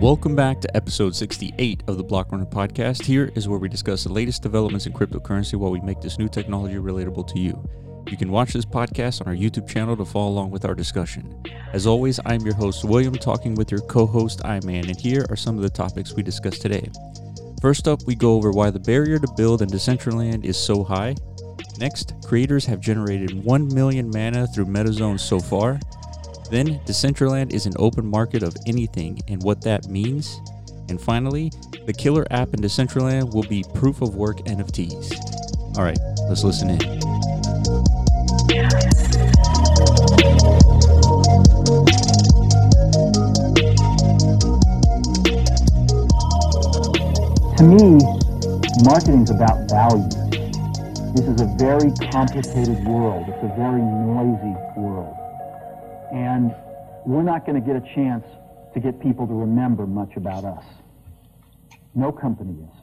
Welcome back to episode 68 of the Block Runner podcast. Here is where we discuss the latest developments in cryptocurrency while we make this new technology relatable to you. You can watch this podcast on our YouTube channel to follow along with our discussion. As always, I'm your host, William, talking with your co host, Iman, and here are some of the topics we discussed today. First up, we go over why the barrier to build in Decentraland is so high. Next, creators have generated 1 million mana through MetaZone so far. Then, Decentraland is an open market of anything and what that means. And finally, the killer app in Decentraland will be proof of work NFTs. All right, let's listen in. To me, marketing is about value. This is a very complicated world. It's a very noisy world. And we're not going to get a chance to get people to remember much about us. No company is.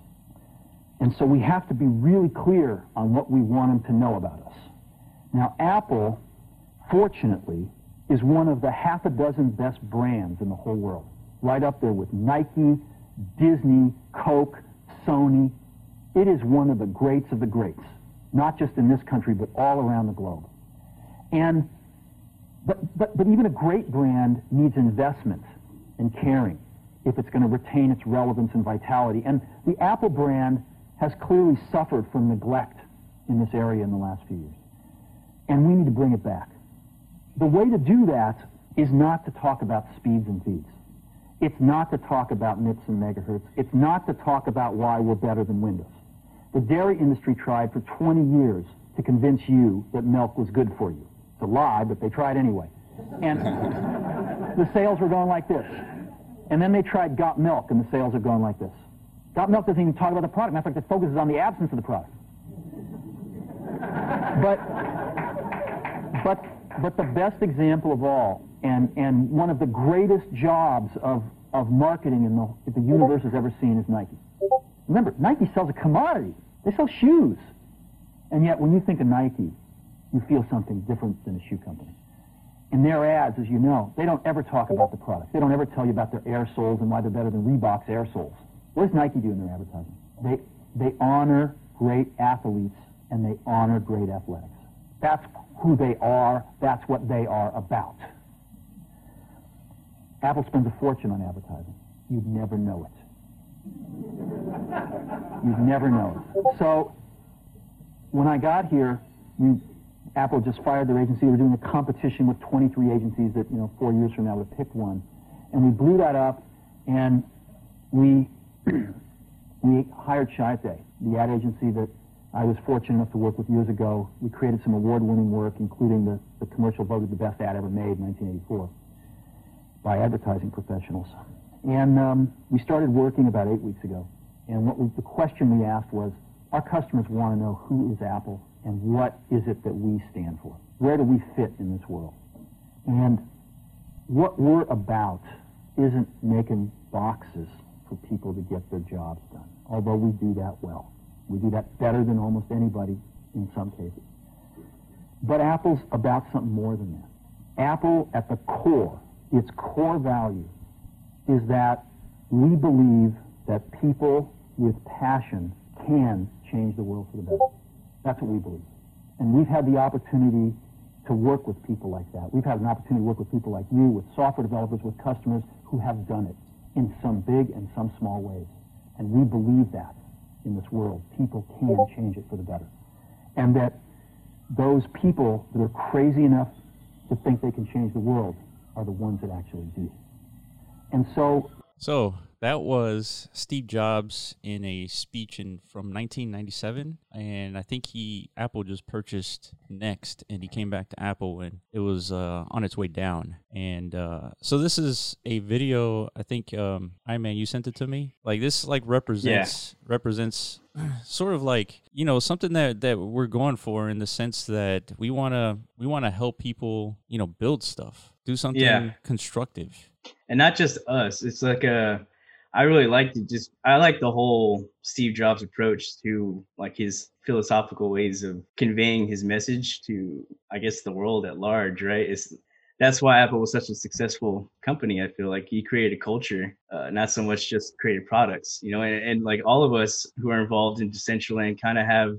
And so we have to be really clear on what we want them to know about us. Now, Apple, fortunately, is one of the half a dozen best brands in the whole world, right up there with Nike, Disney, Coke, Sony. It is one of the greats of the greats, not just in this country, but all around the globe. And but, but, but even a great brand needs investment and caring if it's going to retain its relevance and vitality. And the Apple brand has clearly suffered from neglect in this area in the last few years and we need to bring it back. The way to do that is not to talk about speeds and feeds. It's not to talk about MIPS and megahertz. It's not to talk about why we're better than Windows. The dairy industry tried for 20 years to convince you that milk was good for you. A lie, but they tried anyway. And the sales were going like this. And then they tried Got Milk, and the sales are going like this. Got Milk doesn't even talk about the product. Matter of fact, it focuses on the absence of the product. But but, but the best example of all, and, and one of the greatest jobs of, of marketing in the, that the universe has ever seen is Nike. Remember, Nike sells a commodity. They sell shoes. And yet, when you think of Nike, you feel something different than a shoe company. In their ads, as you know, they don't ever talk about the product. They don't ever tell you about their air soles and why they're better than Reebok's air soles. What does Nike do in their advertising? They, they honor great athletes and they honor great athletics. That's who they are. That's what they are about. Apple spends a fortune on advertising. You'd never know it. You'd never know it. So when I got here, we, Apple just fired their agency. Were doing a competition with 23 agencies that, you know, four years from now would pick one. And we blew that up, and we, we hired Chiat/Day, the ad agency that I was fortunate enough to work with years ago. We created some award-winning work, including the, the commercial voted the best ad ever made in 1984 by advertising professionals. And um, we started working about eight weeks ago. And what we, the question we asked was, our customers want to know who is Apple and what is it that we stand for? Where do we fit in this world? And what we're about isn't making boxes for people to get their jobs done, although we do that well. We do that better than almost anybody in some cases. But Apple's about something more than that. Apple, at the core, its core value is that we believe that people with passion can change the world for the better. That's what we believe. And we've had the opportunity to work with people like that. We've had an opportunity to work with people like you, with software developers, with customers who have done it in some big and some small ways. And we believe that in this world. People can change it for the better. And that those people that are crazy enough to think they can change the world are the ones that actually do. And so. So that was Steve Jobs in a speech in from 1997, and I think he Apple just purchased Next, and he came back to Apple, and it was uh, on its way down. And uh, so this is a video. I think um, Iman, you sent it to me. Like this, like represents yeah. represents sort of like you know something that that we're going for in the sense that we want to we want to help people you know build stuff do something yeah. constructive and not just us it's like a I really like to just I like the whole Steve Jobs approach to like his philosophical ways of conveying his message to I guess the world at large, right? It's that's why Apple was such a successful company. I feel like he created a culture, uh, not so much just created products, you know. And, and like all of us who are involved in Decentraland kind of have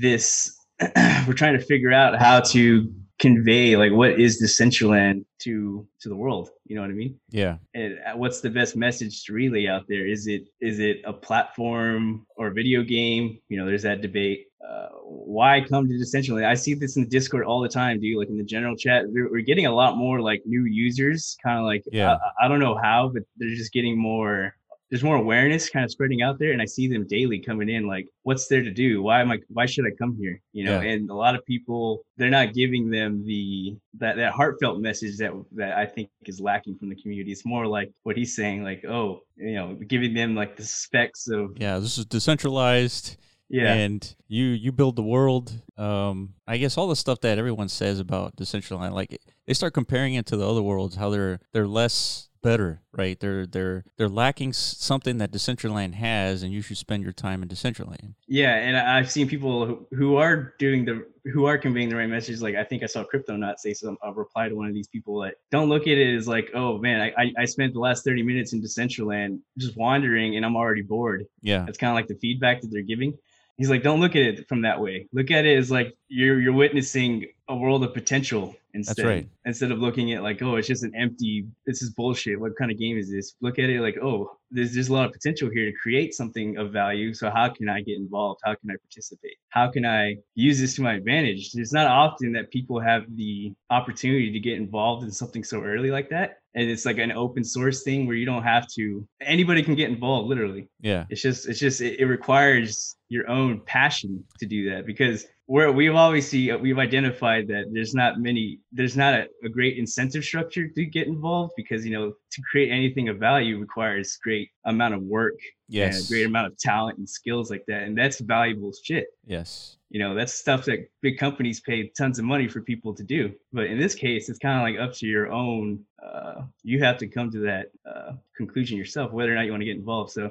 this. we're trying to figure out how to convey like what is Decentraland to to the world. You know what I mean? Yeah. And uh, what's the best message to relay out there? Is it is it a platform or a video game? You know, there's that debate. Uh, why come to Decentraland? I see this in the Discord all the time, dude. Like in the general chat, we're, we're getting a lot more like new users. Kind of like, Yeah. I, I don't know how, but they're just getting more. There's more awareness kind of spreading out there, and I see them daily coming in. Like, what's there to do? Why am I? Why should I come here? You know, Yeah. and a lot of people they're not giving them the that that heartfelt message that that I think is lacking from the community. It's more like what he's saying, like, oh, you know, giving them like the specs of Yeah. This is decentralized. yeah, and you you build the world um i guess all the stuff that everyone says about decentraland like they start comparing it to the other worlds how they're they're less better right they're they're they're lacking something that decentraland has and you should spend your time in decentraland yeah. And I've seen people who, who are doing the who are conveying the right message. Like I think I saw Crypto not say some a reply to one of these people that don't look at it as like, oh man, I I, I spent the last thirty minutes in Decentraland just wandering, and I'm already bored. yeah That's kind of like the feedback that they're giving. He's like, don't look at it from that way. Look at it as like you're you're witnessing a world of potential instead. right. Instead of looking at like, oh, it's just an empty. This is bullshit. What kind of game is this? Look at it like, oh, there's there's a lot of potential here to create something of value. So how can I get involved? How can I participate? How can I use this to my advantage? It's not often that people have the opportunity to get involved in something so early like that. And it's like an open source thing where you don't have to. Anybody can get involved, literally yeah it's just it's just it, it requires your own passion to do that because we're we've always see we've identified that there's not many there's not a, a great incentive structure to get involved because you know to create anything of value requires great amount of work and yes a great amount of talent and skills like that and that's valuable shit. Yes. You know that's stuff that big companies pay tons of money for people to do but in this case it's kind of like up to your own uh, you have to come to that uh, conclusion yourself whether or not you want to get involved so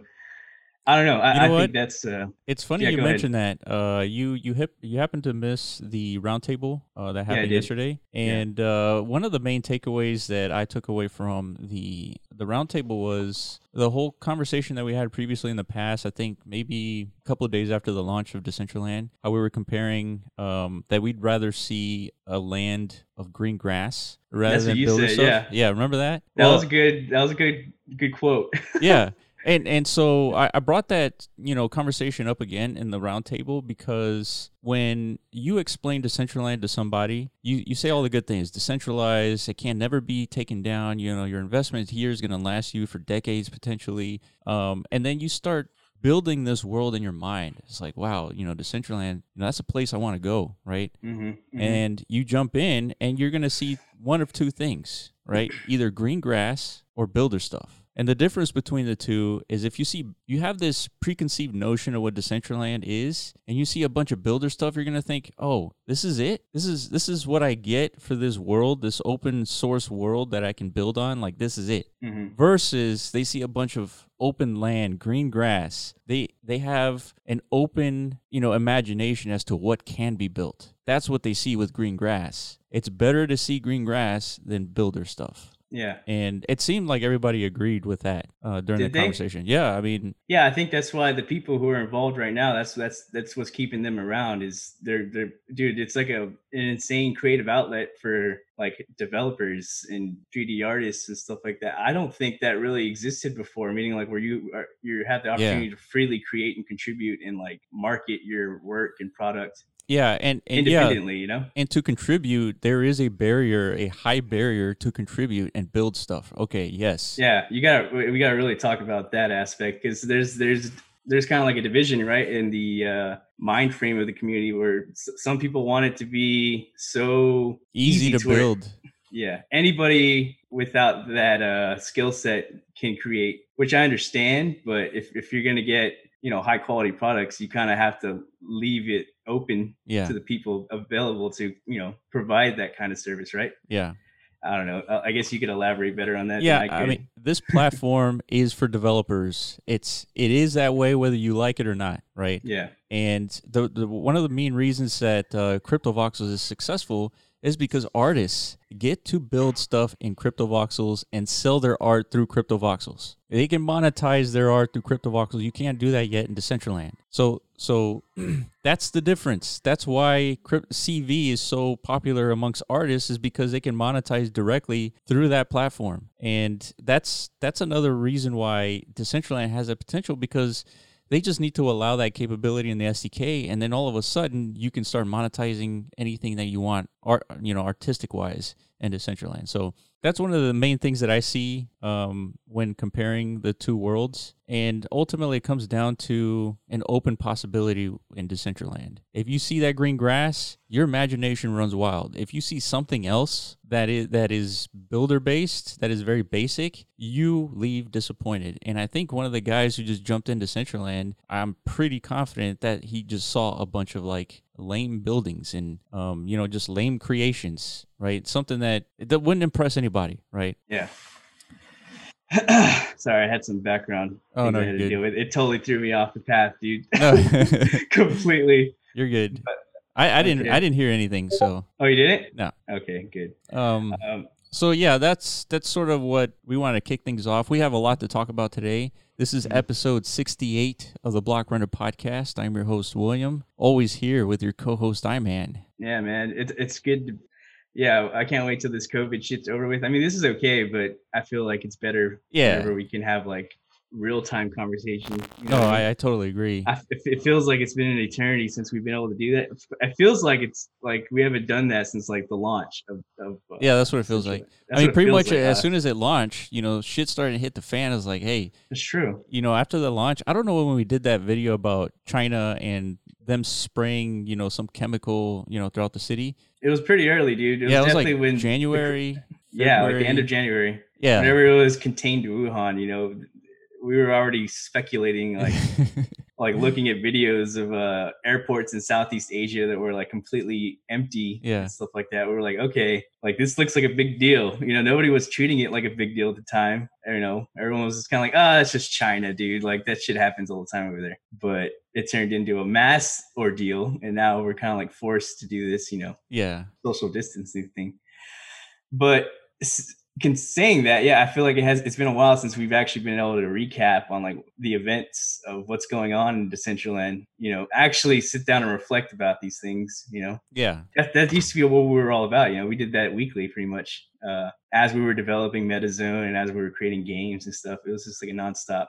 i don't know. I, You know I think that's uh, it's funny Yeah, you go ahead. mentioned that uh you you hip you happen to miss the roundtable uh, that happened did. yesterday. And uh one of the main takeaways that i took away from the the roundtable was the whole conversation that we had previously in the past i think maybe a couple of days after the launch of decentraland how we were comparing um that we'd rather see a land of green grass rather That's than said, stuff. yeah. yeah remember that? That Well, was a good that was a good good quote. Yeah and and so I, I brought that you know conversation up again in the roundtable because when you explain decentraland to somebody you, you say all the good things decentralized it can never be taken down you know your investment here is going to last you for decades potentially um, and then you start building this world in your mind it's like wow you know decentraland you know, that's a place i want to go right mm-hmm, and you jump in and you're going to see one of two things, right? Either green grass or builder stuff. And the difference between the two is if you see you have this preconceived notion of what Decentraland is and you see a bunch of builder stuff you're going to think, "Oh, this is it? This is this is what I get for this world, this open source world that I can build on, like this is it." mm-hmm. versus they see a bunch of open land green grass they they have an open you know imagination as to what can be built that's what they see with green grass it's better to see green grass than builder stuff yeah. And it seemed like everybody agreed with that uh, during Did the conversation. Yeah i mean yeah i think that's why the people who are involved right now that's that's that's what's keeping them around is they're they're dude it's like a an insane creative outlet for like developers and 3d artists and stuff like that. I don't think that really existed before meaning like where you are you have the opportunity to freely create and contribute and like market your work and product yeah and, and yeah. You know? And to contribute there is a barrier a high barrier to contribute and build stuff. Okay yes. Yeah, you got to we got to really talk about that aspect because there's there's there's kind of like a division, right, in the uh, mind frame of the community where s- some people want it to be so easy, to where- build. Yeah, anybody without that uh, skill set can create, which I understand. But if if you're gonna get you know high quality products, you kind of have to leave it open yeah to the people available to you know provide that kind of service, right? yeah I don't know. I I guess you could elaborate better on that. yeah I, I, mean this platform is for developers it's it is that way whether you like it or not right yeah. and the, the one of the main reasons that uh, cryptovoxels is successful is because artists get to build stuff in CryptoVoxels and sell their art through CryptoVoxels. They can monetize their art through CryptoVoxels. You can't do that yet in Decentraland. So so that's the difference. That's why CV is so popular amongst artists is because they can monetize directly through that platform. And that's that's another reason why Decentraland has a potential because they just need to allow that capability in the SDK, and then all of a sudden you can start monetizing anything that you want, art, you know, artistic wise, into Decentraland. So that's one of the main things that I see um, when comparing the two worlds. And ultimately, it comes down to an open possibility in Decentraland. If you see that green grass, your imagination runs wild. If you see something else that is that is builder based, that is very basic, you leave disappointed. And I think one of the guys who just jumped into Decentraland, I'm pretty confident that he just saw a bunch of like lame buildings and um, you know just lame creations, right? Something that that wouldn't impress anybody, right? Yeah. Sorry, I had some background. Oh no, I had to deal with. It totally threw me off the path, dude. No. Completely. You're good. I, I didn't Okay. I didn't hear anything, so Oh, you didn't? No. Okay, good. um Um, So yeah, that's that's sort of what we want to kick things off. We have a lot to talk about today. This is mm-hmm. episode 68 of the Block Runner podcast. I'm your host William, always here with your co-host Iman. yeah, man, it's it's good. To, yeah, I can't wait till this COVID shit's over with. I mean, this is okay, but I feel like it's better Yeah. whenever we can have like real time conversation. You No, know what I mean? I, I totally agree. I, it feels like it's been an eternity since we've been able to do that. It feels like it's like we haven't done that since like the launch of. of uh, Yeah, that's what it feels like. I mean, pretty much like, as uh, soon as it launched, you know, shit started to hit the fan. I was like, hey, It's true. you know, after the launch, I don't know when we did that video about China and them spraying, you know, some chemical, you know, throughout the city. It was pretty early, dude. It was yeah, it was definitely like when January. Yeah, like the end of January. Yeah. Whenever it was contained to Wuhan, you know, we were already speculating, like like looking at videos of uh, airports in Southeast Asia that were like completely empty Yeah. and stuff like that. We were like, okay, like this looks like a big deal. You know, nobody was treating it like a big deal at the time. You know, everyone was just kind of like, ah, it's just China, dude. Like that shit happens all the time over there. But it turned into a mass ordeal, and now we're kind of like forced to do this, you know, yeah. social distancing thing. But can saying that, yeah, I feel like it has. It's been a while since we've actually been able to recap on like the events of what's going on in Decentraland. You know, actually sit down and reflect about these things. You know, Yeah. that that used to be what we were all about. You know, we did that weekly pretty much uh, as we were developing MetaZone and as we were creating games and stuff. It was just like a nonstop,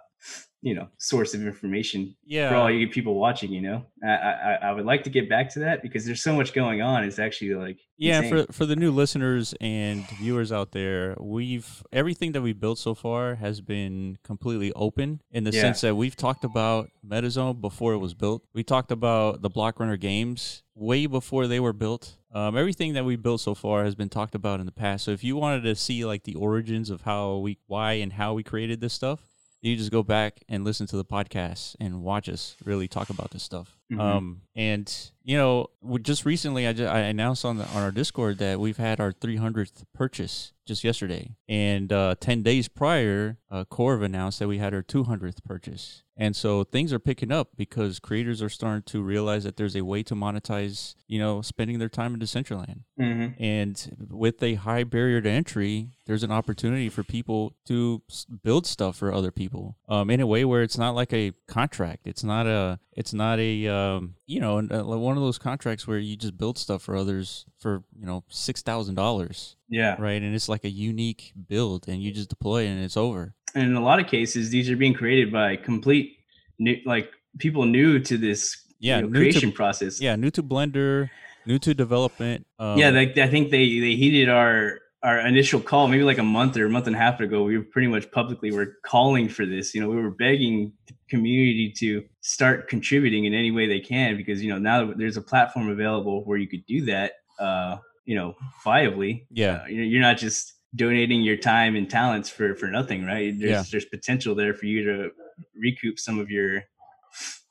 you know, source of information Yeah. for all you people watching. You know, I, I I would like to get back to that because there's so much going on. It's actually like Yeah, insane. for for the new listeners and viewers out there, we've everything that we built so far has been completely open in the Yeah. sense that we've talked about MetaZone before it was built. We talked about the Block Runner games way before they were built. Um, everything that we built so far has been talked about in the past. So if you wanted to see like the origins of how we, why, and how we created this stuff, you just go back and listen to the podcast and watch us really talk about this stuff. Mhm. Um, and you know, we- just recently, I, ju- I announced on the on our Discord that we've had our 300th purchase just yesterday, and uh, 10 days prior, uh, Corv announced that we had our 200th purchase. And so things are picking up because creators are starting to realize that there's a way to monetize, you know, spending their time in Decentraland. Mhm. And with a high barrier to entry, there's an opportunity for people to build stuff for other people um, in a way where it's not like a contract. It's not a. It's not a. Um, you know, uh, one of those contracts where you just build stuff for others for you know six thousand dollars, Yeah. right? And it's like a unique build, and you just deploy it, and it's over. And in a lot of cases, these are being created by complete new, like people new to this Yeah, you know, new to- creation process. Yeah, new to Blender, new to development. Um, yeah. Like I think they they heeded our our initial call maybe like a month or a month and a half ago. We were pretty much publicly were calling for this. You know, we were begging the community to start contributing in any way they can because you know now there's a platform available where you could do that. Uh, you know, viably. Yeah. Uh, you're you're not just donating your time and talents for for nothing, right? There's Yeah. there's potential there for you to recoup some of your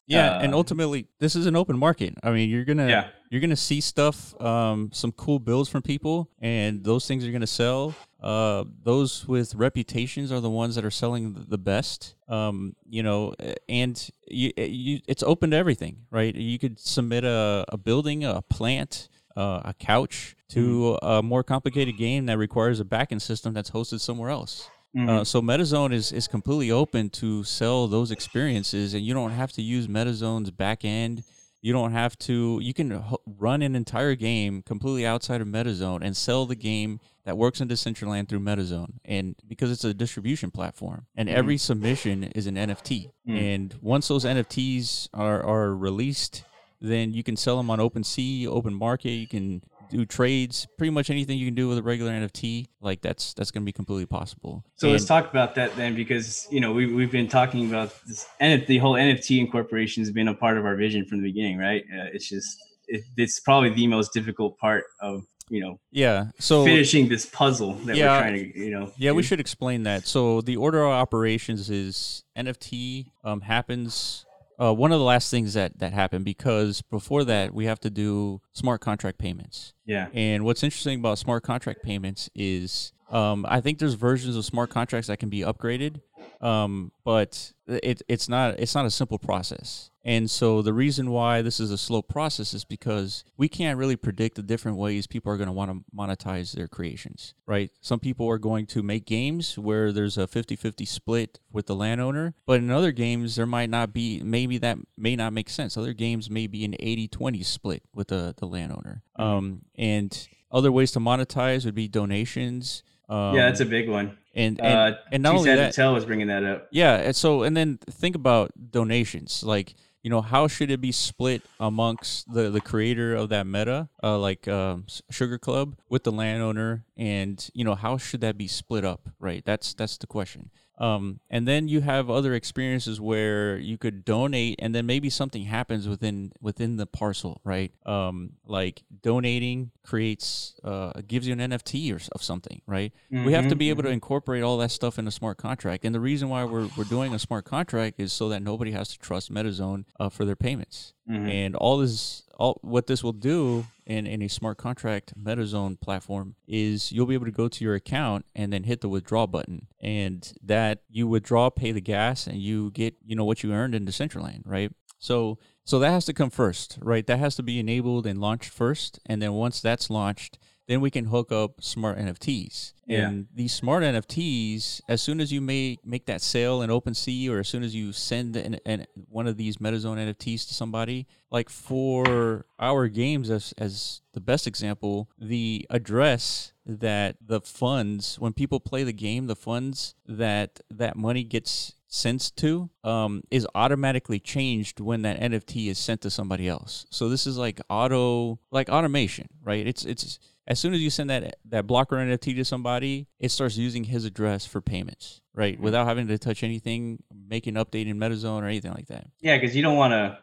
Yeah, and Uh, ultimately, this is an open market. I mean, you're gonna Yeah. you're gonna see stuff, um, some cool builds from people, and those things are gonna sell. Uh, those with reputations are the ones that are selling the best. Um, you know, and you, you, it's open to everything, right? You could submit a, a building, a plant, uh, a couch to a more complicated game that requires a backend system that's hosted somewhere else. Mhm. Uh, so MetaZone is is completely open to sell those experiences, and you don't have to use MetaZone's backend. You don't have to. You can ho- run an entire game completely outside of MetaZone and sell the game that works in Decentraland through MetaZone, and because it's a distribution platform, and Mhm. every submission is an NFT, Mm. and once those NFTs are are released, then you can sell them on OpenSea, Open Market. You can do trades, pretty much anything you can do with a regular NFT. Like that's that's going to be completely possible. So let's talk about that then, because you know we we've been talking about this, and the whole NFT incorporation has been a part of our vision from the beginning, right? Uh, it's just it, it's probably the most difficult part of you know Yeah. So finishing this puzzle that Yeah. we're trying to you know. yeah, we should explain that. So the order of operations is NFT um, happens. Uh, one of the last things that that happened because before that we have to do smart contract payments. Yeah. And what's interesting about smart contract payments is um, I think there's versions of smart contracts that can be upgraded, um, but it, it's not it's not a simple process. And so the reason why this is a slow process is because we can't really predict the different ways people are going to want to monetize their creations, right? Some people are going to make games where there's a 50-50 split with the landowner, but in other games there might not be maybe that may not make sense. Other games may be an 80-20 split with the the landowner. Um, and other ways to monetize would be donations. Um, yeah, that's a big one. and and, Uh, and not only that, Tell was bringing that up. yeah. And so and then think about donations. Like you know, how should it be split amongst the the creator of that meta, uh, like um, Sugar Club, with the landowner, and you know, how should that be split up? Right. That's that's the question. Um, and then you have other experiences where you could donate, and then maybe something happens within within the parcel, right? Um, like donating creates uh, gives you an NFT or of something, right? We have to be able to mhm. incorporate all that stuff in a smart contract, and the reason why we're we're doing a smart contract is so that nobody has to trust MetaZone uh, for their payments. Mhm. And all this, all what this will do in, in a smart contract MetaZone platform is you'll be able to go to your account and then hit the withdraw button, and that you withdraw, pay the gas, and you get you know what you earned in Decentraland, right? So so that has to come first, right? That has to be enabled and launched first, and then once that's launched, then we can hook up smart NFTs. Yeah. And these smart NFTs, as soon as you make make that sale in OpenSea, or as soon as you send an, an, one of these MetaZone NFTs to somebody, like for our games, as as the best example, the address that the funds when people play the game, the funds that that money gets sent to um, is automatically changed when that NFT is sent to somebody else. So this is like auto like automation, right? It's it's as soon as you send that that blocker NFT to somebody, it starts using his address for payments, right? Without having to touch anything, make an update in MetaZone or anything like that. Yeah, because you don't want to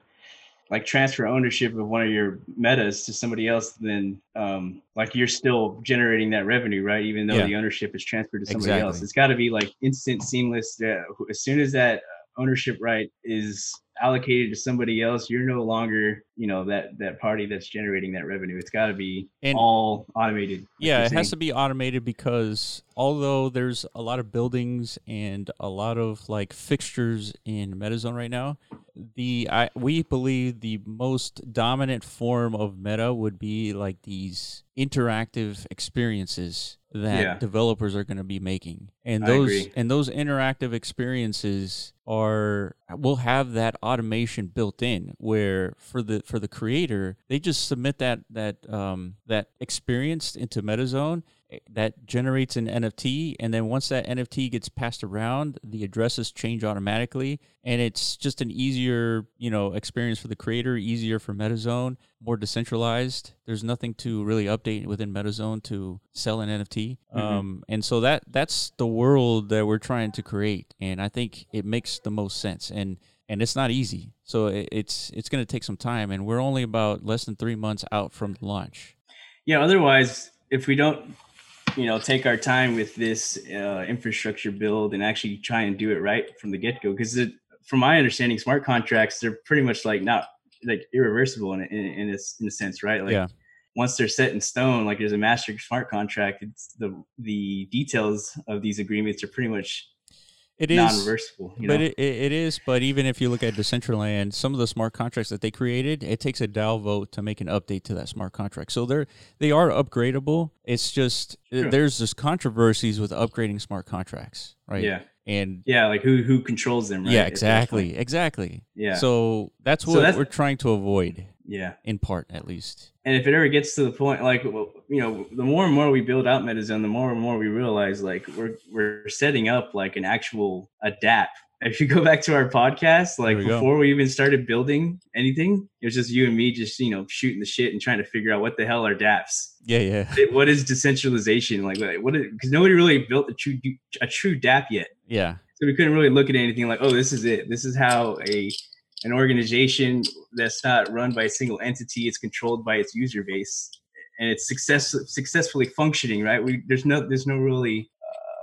like transfer ownership of one of your metas to somebody else. Then, um, like you're still generating that revenue, right? Even though Yeah. the ownership is transferred to somebody else, it's got to be like instant, seamless. Yeah, as soon as that ownership right is allocated to somebody else, you're no longer, you know, that that party that's generating that revenue. It's got to be And- all automated. like Yeah, it has to be automated because although there's a lot of buildings and a lot of like fixtures in MetaZone right now, the I we believe the most dominant form of meta would be like these interactive experiences that Yeah. developers are going to be making. And those and those interactive experiences are will have that automation built in where for the for the creator they just submit that that um that experience into MetaZone that generates an NFT and then once that NFT gets passed around the addresses change automatically and it's just an easier you know experience for the creator easier for MetaZone more decentralized. There's nothing to really update within MetaZone to sell an NFT Mhm. um and so that that's the world that we're trying to create and I think it makes the most sense and and it's not easy. So it, it's it's going to take some time and we're only about less than 3 months out from the launch. Yeah otherwise if we don't you know take our time with this uh, infrastructure build and actually try and do it right from the get-go because from my understanding smart contracts they're pretty much like not like irreversible in in, in, a, in a sense right like Yeah. once they're set in stone like there's a master smart contract it's the the details of these agreements are pretty much It is non-reversible. You but know? it, it, it is. But even if you look at Decentraland, some of the smart contracts that they created, it takes a DAO vote to make an update to that smart contract. So they're they are upgradable. It's just Sure. there's just controversies with upgrading smart contracts, right? Yeah. And yeah, like who who controls them? Right? yeah, exactly, exactly. Yeah. So that's So what that's- we're trying to avoid, yeah. in part, at least. And if it ever gets to the point, like well, you know, the more and more we build out MetaZone, the more and more we realize like we're we're setting up like an actual a DApp. If you go back to our podcast, like we go. before we even started building anything, it was just you and me just you know shooting the shit and trying to figure out what the hell are DApps. Yeah, yeah, It- what is decentralization like? like, What? Because nobody really built a true a true DApp yet. yeah, So we couldn't really look at anything like, oh, this is it. This is how a an organization that's not run by a single entity, it's controlled by its user base, and it's success successfully functioning. Right? We there's no there's no really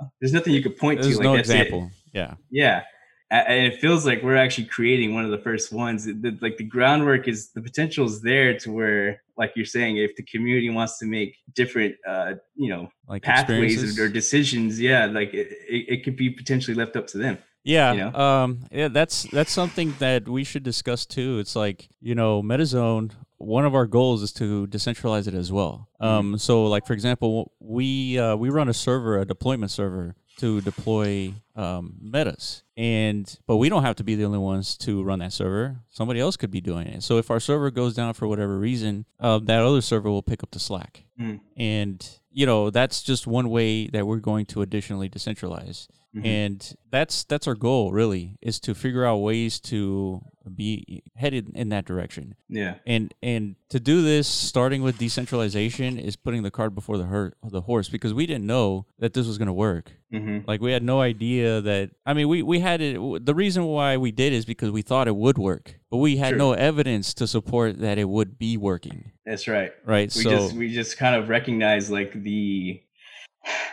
uh, there's nothing you could point there's to. no like that's it. example. Yeah, Yeah. And it feels like we're actually creating one of the first ones. Like the groundwork is the potential is there to where, like you're saying, if the community wants to make different, uh, you know, like pathways or, or decisions, yeah, like it, it, it could be potentially left up to them. Yeah, you know? um, yeah, that's that's something that we should discuss too. It's like you know, MetaZone. One of our goals is to decentralize it as well. Mm-hmm. Um, so like for example, we uh, we run a server, a deployment server to deploy um, metas, and but we don't have to be the only ones to run that server. Somebody else could be doing it. So if our server goes down for whatever reason, uh, that other server will pick up the slack, Mm. and you know that's just one way that we're going to additionally decentralize Mhm. and that's that's our goal really is to figure out ways to be headed in that direction Yeah. and and to do this starting with decentralization is putting the cart before the her- the horse because we didn't know that this was going to work hmm like we had no idea that i mean we we had it the reason why we did is because we thought it would work but we had Sure. no evidence to support that it would be working That's right. right We so just we just kind of recognize like the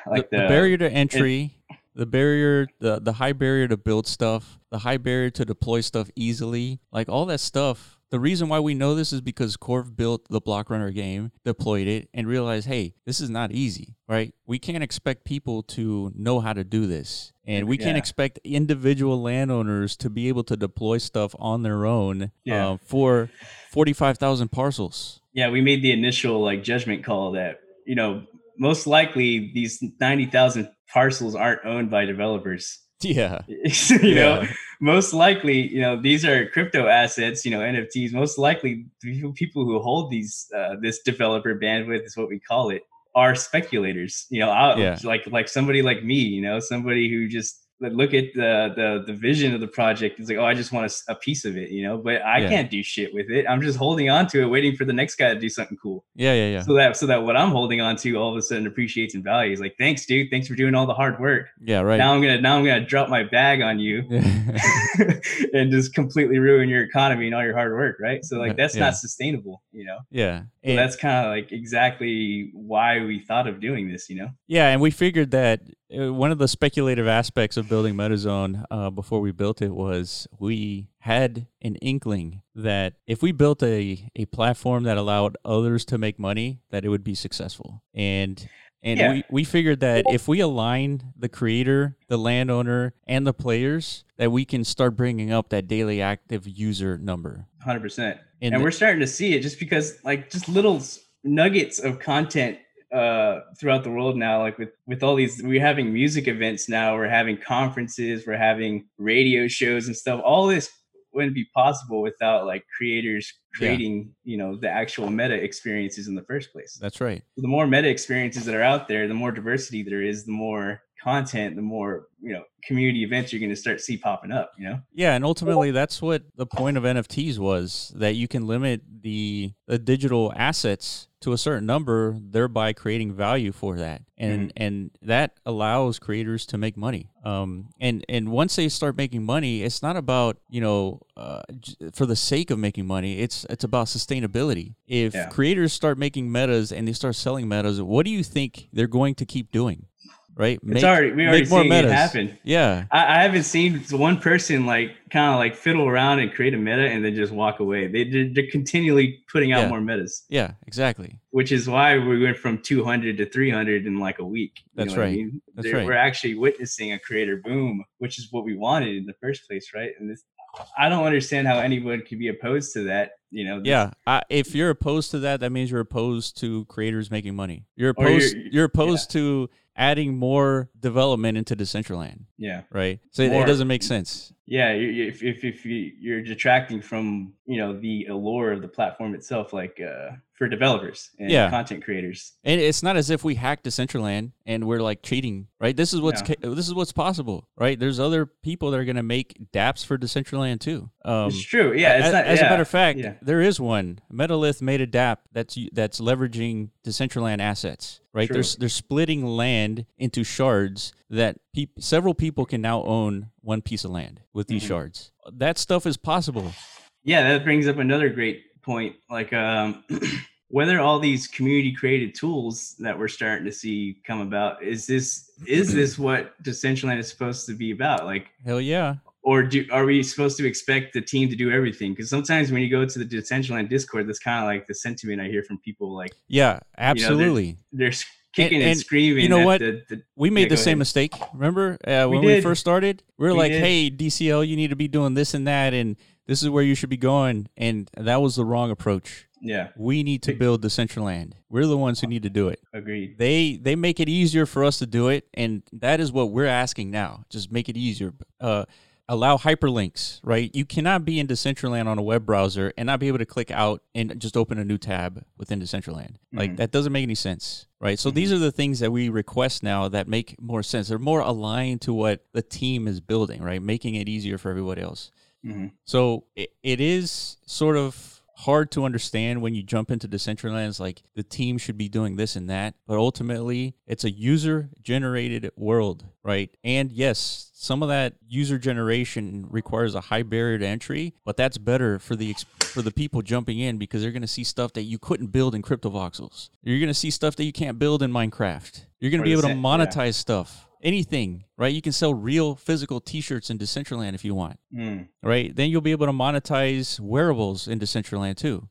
like the, the, the barrier to entry, the barrier, the the high barrier to build stuff, the high barrier to deploy stuff easily, like all that stuff. The reason why we know this is because Corv built the Block Runner game, deployed it, and realized, hey, this is not easy, right? We can't expect people to know how to do this. And we can't expect individual landowners to be able to deploy stuff on their own Yeah. uh, for 45,000 parcels. yeah we made the initial like judgment call that you know most likely these 90,000 parcels aren't owned by developers Yeah. you know most likely you know these are crypto assets you know nfts most likely the people- who hold these uh, this developer bandwidth is what we call it are speculators you know I, Yeah. like like somebody like me you know somebody who just look at the, the the vision of the project it's like oh i just want a piece of it you know but i Yeah. can't do shit with it i'm just holding on to it waiting for the next guy to do something cool Yeah, yeah, yeah. so that so that what i'm holding on to all of a sudden appreciates in value is like thanks dude thanks for doing all the hard work Yeah, right. now i'm gonna now i'm gonna drop my bag on you and just completely ruin your economy and all your hard work, right? So like that's Yeah. not sustainable, you know. yeah. And- that's kind of like exactly why we thought of doing this, you know. Yeah, and we figured that uh, one of the speculative aspects of building MetaZone uh, before we built it was we had an inkling that if we built a, a platform that allowed others to make money, that it would be successful. And and Yeah. we, we figured that if we align the creator, the landowner, and the players, that we can start bringing up that daily active user number. Hundred percent. And And the- we're starting to see it just because like just little nuggets of content uh throughout the world now like with with all these we're having music events now we're having conferences we're having radio shows and stuff all this wouldn't be possible without like creators Yeah. creating you know the actual meta experiences in the first place That's right. the more meta experiences that are out there, the more diversity there is, the more content, the more you know community events you're going to start see popping up. You know, Yeah, and ultimately that's what the point of NFTs was that you can limit the the digital assets to a certain number, thereby creating value for that, and and that allows creators to make money. Um, and and once they start making money, it's not about you know uh, for the sake of making money. It's it's about sustainability. If Yeah. creators start making metas and they start selling metas, what do you think they're going to keep doing? Right? It's already we already seen it happen. Yeah, I, I haven't seen one person like kind of like fiddle around and create a meta and then just walk away. They they're, continually putting out Yeah. more metas, yeah, exactly. which is why we went from 200 to 300 in like a week. That's what I right. mean? That's They're- right. We're actually witnessing a creator boom, which is what we wanted in the first place, right? And this, I don't understand how anyone could be opposed to that. You know, this- Yeah, I, if you're opposed to that, that means you're opposed to creators making money. You're Or you're- opposed. You're, opposed to adding more development into Decentraland, yeah. right? So it, it doesn't make sense. yeah if, if, if you- you're detracting from you know the allure of the platform itself like uh for developers and Yeah. content creators And it's not as if we hacked Decentraland and we're like cheating, right? This is what's No. ca- this is what's possible, right? There's other people that are gonna make DApps for Decentraland too. Um, it's true yeah it's as, not as yeah, a matter of fact, yeah there is one. Metalith made a DApp that's that's leveraging Decentraland assets. Right, True. they're they're splitting land into shards that peop- several people can now own one piece of land with these Mhm. shards. That stuff is possible. yeah that brings up another great point like um whether all these community created tools that we're starting to see come about is this is this what decentraland is supposed to be about like Hell yeah, or do are we supposed to expect the team to do everything because sometimes when you go to the decentraland discord that's kind of like the sentiment i hear from people like yeah, absolutely. they're s- kicking and, and screaming you know at what? the, the We made Yeah, the same ahead. mistake. Remember uh, We when we first started? We were We like, did. "Hey, DCL, you need to be doing this and that, and this is where you should be going." And that was the wrong approach. yeah We need to build Decentraland. We're the ones who need to do it. agreed They they make it easier for us to do it, and that is what we're asking now. Just make it easier. Uh, allow hyperlinks. Right? You cannot be in Decentraland on a web browser and not be able to click out and just open a new tab within Decentraland. Like Mhm. that doesn't make any sense. Right? So Mhm. these are the things that we request now that make more sense. They're more aligned to what the team is building. Right? Making it easier for everybody else. hmm So it, it is sort of hard to understand when you jump into Decentraland. It's like the team should be doing this and that, but ultimately it's a user generated world, right? And yes, some of that user generation requires a high barrier to entry, but that's better for the for the people jumping in because they're going to see stuff that you couldn't build in CryptoVoxels. You're going to see stuff that you can't build in Minecraft. You're going to be able to sa- yeah. monetize stuff. Anything, right? You can sell real physical t-shirts in Decentraland if you want Mm. right? Then you'll be able to monetize wearables in Decentraland too.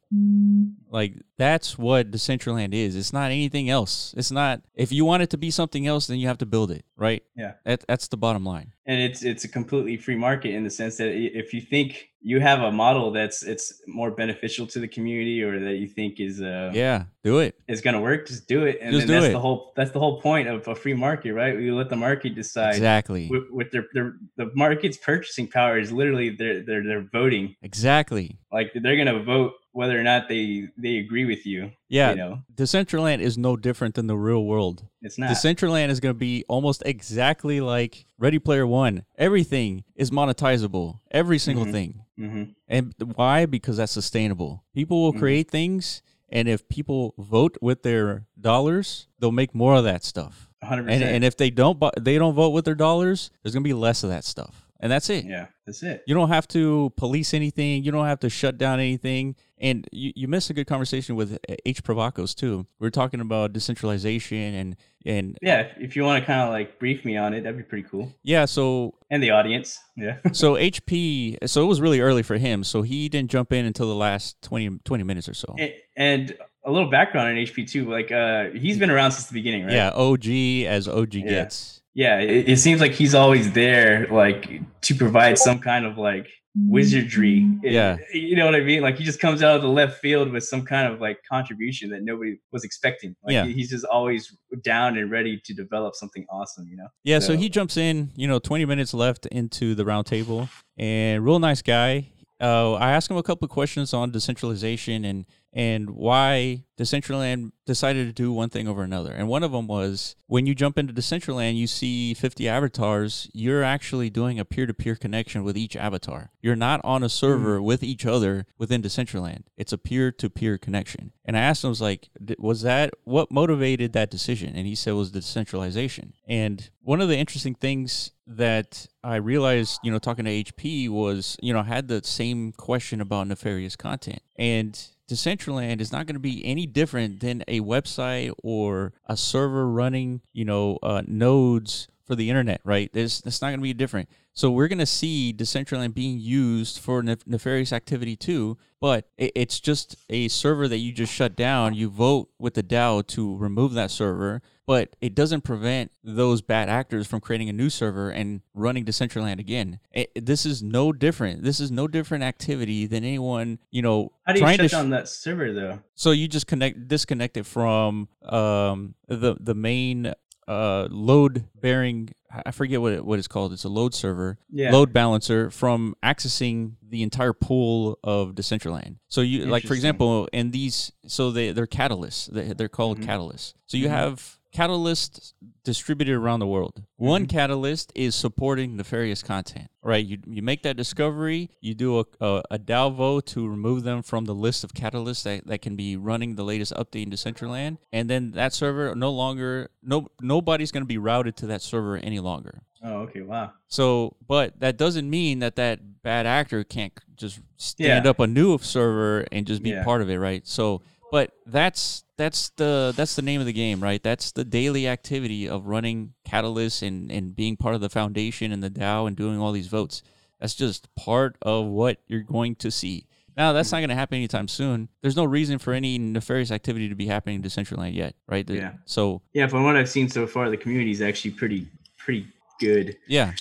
Like that's what Decentraland is. It's not anything else. It's not if you want it to be something else, then you have to build it, right? Yeah. That that's the bottom line. and it's it's a completely free market in the sense that if you think you have a model that's it's more beneficial to the community or that you think is uh Yeah, do it it. is going to work just do it and Just then do that's it. the whole that's the whole point of a free market right we let the market decide Exactly. with, with their, their the market's purchasing power is literally they're they're, they're voting Exactly. like they're going to vote whether or not they they agree with you Yeah. you know Decentraland is no different than the real world. it's not Decentraland is going to be almost exactly like Ready Player One. Everything is monetizable. Every single Mhm. thing. hmm And why? Because that's sustainable. People will Mhm. create things, and if people vote with their dollars, they'll make more of that stuff. 100% And and if they don't, they don't vote with their dollars, there's gonna be less of that stuff, and that's it. yeah that's it You don't have to police anything. You don't have to shut down anything. And you, you missed a good conversation with HPrivakos too. We are talking about decentralization and and yeah if, you want to kind of like brief me on it that'd be pretty cool yeah. So and the audience yeah so HP. So it was really early for him. So he didn't jump in until the last 20, 20 minutes or so. A- and a little background on HP too. like uh he's been around since the beginning right Yeah, OG as OG Yeah. gets. Yeah it, it seems like he's always there like to provide some kind of like wizardry It- Yeah. you know what i mean like he just comes out of the left field with some kind of like contribution that nobody was expecting like Yeah. he's just always down and ready to develop something awesome you know Yeah, so So- he jumps in, you know, 20 minutes left into the round table, and real nice guy. Uh, I asked him a couple of questions on decentralization and and why Decentraland decided to do one thing over another. And one of them was when you jump into Decentraland, you see 50 avatars. You're actually doing a peer-to-peer connection with each avatar. You're not on a server hmm. with each other within Decentraland. It's a peer-to-peer connection. And I asked him, I was like, was that what motivated that decision? And he said it was the decentralization. And one of the interesting things that I realized, you know, talking to HP was, you know, I had the same question about nefarious content. And Decentraland is not going to be any different than a website or a server running, you know, uh, nodes for the internet, right? There's, that's not going to be different. So we're going to see Decentraland being used for nef- nefarious activity too, but it, it's just a server that you just shut down. You vote with the DAO to remove that server, but it doesn't prevent those bad actors from creating a new server and running Decentraland again. It, this is no different. This is no different activity than anyone, you know, How do you trying shut to sh- down that server though? so you just connect disconnect it from um the the main uh load bearing I forget what it, what it's called. It's a load server, Yeah. load balancer from accessing the entire pool of Decentraland. So you like for example, in these so they they're catalysts. They, they're called Mhm. catalysts. So you Mhm. have catalysts distributed around the world. One Mm-hmm. catalyst is supporting nefarious content, right? You, you make that discovery, you do a, a, a DAO vote to remove them from the list of catalysts that, that can be running the latest update in Decentraland, and then that server no longer, no nobody's going to be routed to that server any longer. Oh, okay. Wow. So, but that doesn't mean that that bad actor can't just stand Yeah. up a new server and just be Yeah. part of it, right? So, but that's that's the that's the name of the game, right? That's the daily activity of running Catalyst and and being part of the foundation and the DAO and doing all these votes. That's just part of what you're going to see. Now, that's not going to happen anytime soon. There's no reason for any nefarious activity to be happening in Decentraland yet, right? The- Yeah. So, Yeah, from what I've seen so far, the community is actually pretty pretty good. yeah,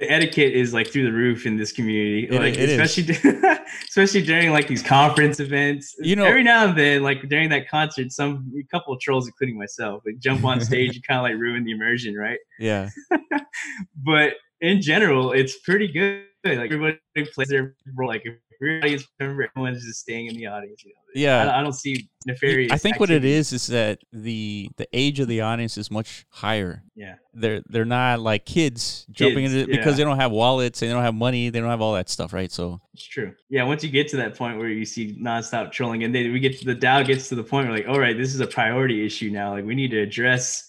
The etiquette is like through the roof in this community, It- like it especially especially during like these conference events. You know- every now and then, like during that concert, some a couple of trolls, including myself, would jump on stage and kind of like ruin the immersion, right? yeah, but in general, it's pretty good. Like everybody plays their role. Like if an audience member, everyone's just staying in the audience. You know? yeah. I, don't- I don't see nefarious. I think what it is is that the the age of the audience is much higher. Yeah, They're they're not like kids jumping Kids, into it because yeah. they don't have wallets, and they don't have money, they don't have all that stuff, right? So it's true. Yeah, once you get to that point where you see nonstop trolling, and then we get to the DAO gets to the point where like, all right, this is a priority issue now. Like we need to address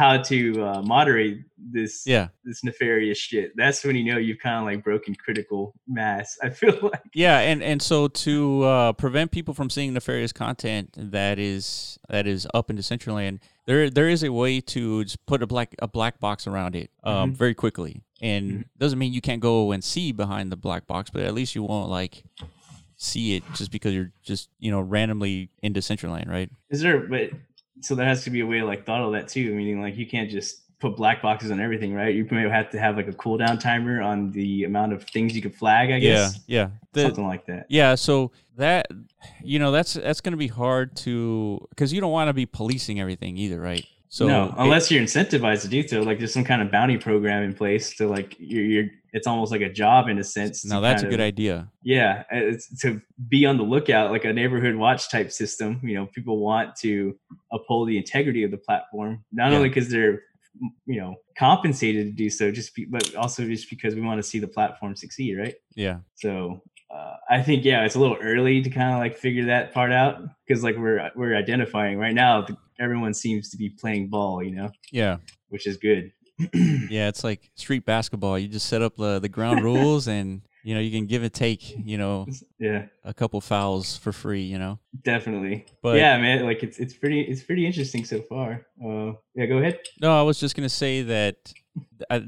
how to uh, moderate this yeah, this nefarious shit. That's when you know you've kind of like broken critical mass. I feel like. yeah, and and so to uh, prevent people from seeing nefarious content that is that is up in Decentraland, there there is a way to just put a black a black box around it um, Mhm. very quickly, and Mhm. doesn't mean you can't go and see behind the black box, but at least you won't like see it just because you're just you know randomly in Decentraland, right? Is there, but so there has to be a way to like throttle that too. Meaning, like you can't just put black boxes on everything, right? You may have to have like a cooldown timer on the amount of things you can flag. I guess Yeah, yeah. The- something like that. Yeah, so that you know that's that's going to be hard to because you don't want to be policing everything either, right? So no, it- unless you're incentivized to do so. Like there's some kind of bounty program in place to like you're, you're it's almost like a job in a sense. now that's a good of- idea. Yeah, it's to be on the lookout, like a neighborhood watch type system. You know, people want to uphold the integrity of the platform, not Yeah. only because they're you know compensated to do so, just be, but also just because we want to see the platform succeed, right? Yeah, So uh, I think yeah, it's a little early to kind of like figure that part out because like we're we're identifying right now. Everyone seems to be playing ball, you know, yeah, which is good. yeah. It's like street basketball. You just set up the the ground rules, and you know you can give and take. You know, yeah, a couple fouls for free. You know, definitely. but yeah, man, like it's it's pretty it's pretty interesting so far. Uh, yeah, go ahead. No, I was just gonna say that uh,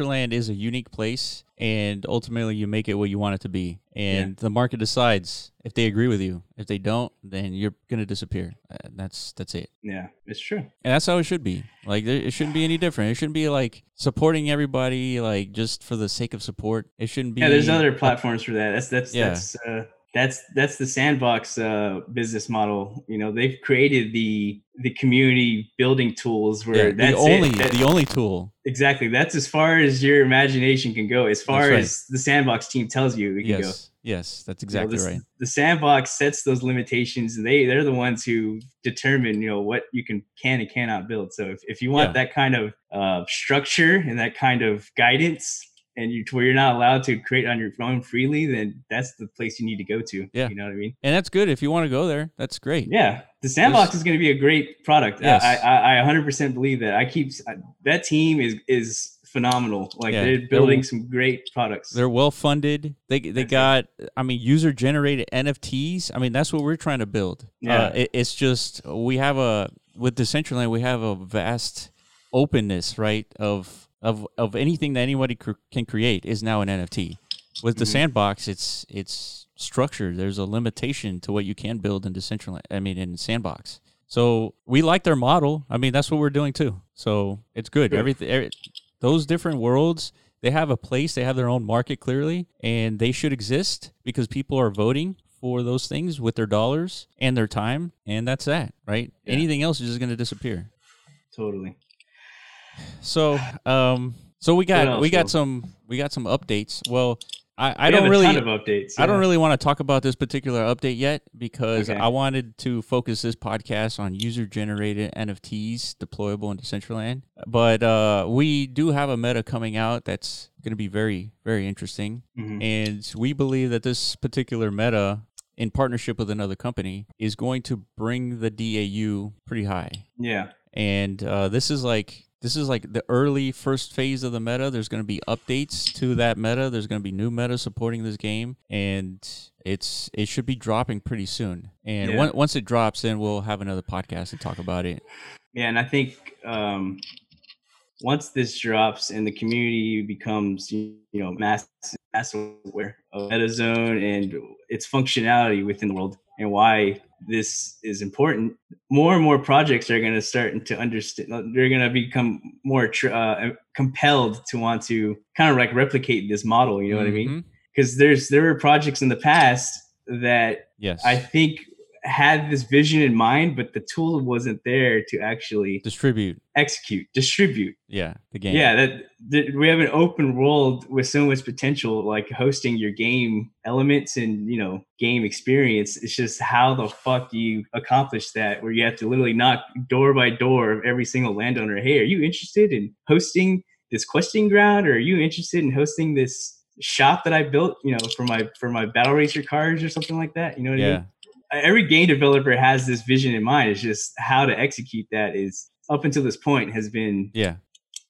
Land is a unique place, and ultimately you make it what you want it to be, and the market decides if they agree with you. If they don't, then you're gonna disappear. Uh, that's that's it, Yeah, it's true. and that's how it should be. Like there, it shouldn't be any different. It shouldn't be like supporting everybody like just for the sake of support. It shouldn't be. Yeah, there's other platforms for that. That's that's Yeah. that's uh, that's that's the sandbox uh, business model. You know, they've created the the community building tools where Yeah, that's the only it. That- the only tool. exactly that's as far as your imagination can go. As far right. as the sandbox team tells you, it can go. Yes, yes, that's You know, exactly this- right. The sandbox sets those limitations, and they they're the ones who determine you know what you can can and cannot build. So if, if you want Yeah. that kind of uh, structure and that kind of guidance, and you where you're not allowed to create on your phone freely, then that's the place you need to go to. Yeah. you know what I mean. And that's good if you want to go there. That's great. Yeah, the sandbox There's- is going to be a great product. Yes. I, I I 100% believe that. I keep I, that team is is phenomenal. Like Yeah, they're they're- building some great products. They're well funded. They they That's got I mean user generated NFTs. I mean that's what we're trying to build. Yeah. Uh, it, it's just we have a with Decentraland we have a vast openness right of of of anything that anybody cr- can create is now an NFT. With the Mhm. sandbox, it's it's structured. There's a limitation to what you can build in Decentraland. I mean in sandbox. So we like their model. I mean that's what we're doing too. So it's good. Good. Everything every, those different worlds they have a place they have their own market clearly and they should exist because people are voting for those things with their dollars and their time and that's that right Yeah. anything else is just going to disappear totally. So um so we got we got some we got some updates well i i don't really updates. I don't really want to talk about this particular update yet because Okay. I wanted to focus this podcast on user generated NFTs deployable in Decentraland. But uh, we do have a meta coming out that's going to be very, very interesting. Mhm. And we believe that this particular meta, in partnership with another company, is going to bring the DAU pretty high Yeah. and uh, this is like this is like the early first phase of the meta. There's going to be updates to that meta. There's going to be new meta supporting this game, and it's it should be dropping pretty soon. And Yeah. on- once it drops, then we'll have another podcast to talk about it. Yeah, and I think um, once this drops and the community becomes, you know, mass, mass aware of MetaZone and its functionality within the world and why this is important, more and more projects are going to start to understand. They're going to become more tr- uh, compelled to want to kind of like replicate this model. You know what I mean? Mhm. Because there's there were projects in the past that Yes. I think had this vision in mind, but the tool wasn't there to actually Distribute. execute, distribute. Yeah. The game. Yeah, that, that we have an open world with so much potential, like hosting your game elements and you know game experience. It's just how the fuck do you accomplish that? Where you have to literally knock door by door of every single landowner. Hey, are you interested in hosting this questing ground, or are you interested in hosting this shop that I built? You know, for my for my battle racer cars or something like that. You know what I mean? Every game developer has this vision in mind. It's just how to execute that is up until this point has been Yeah.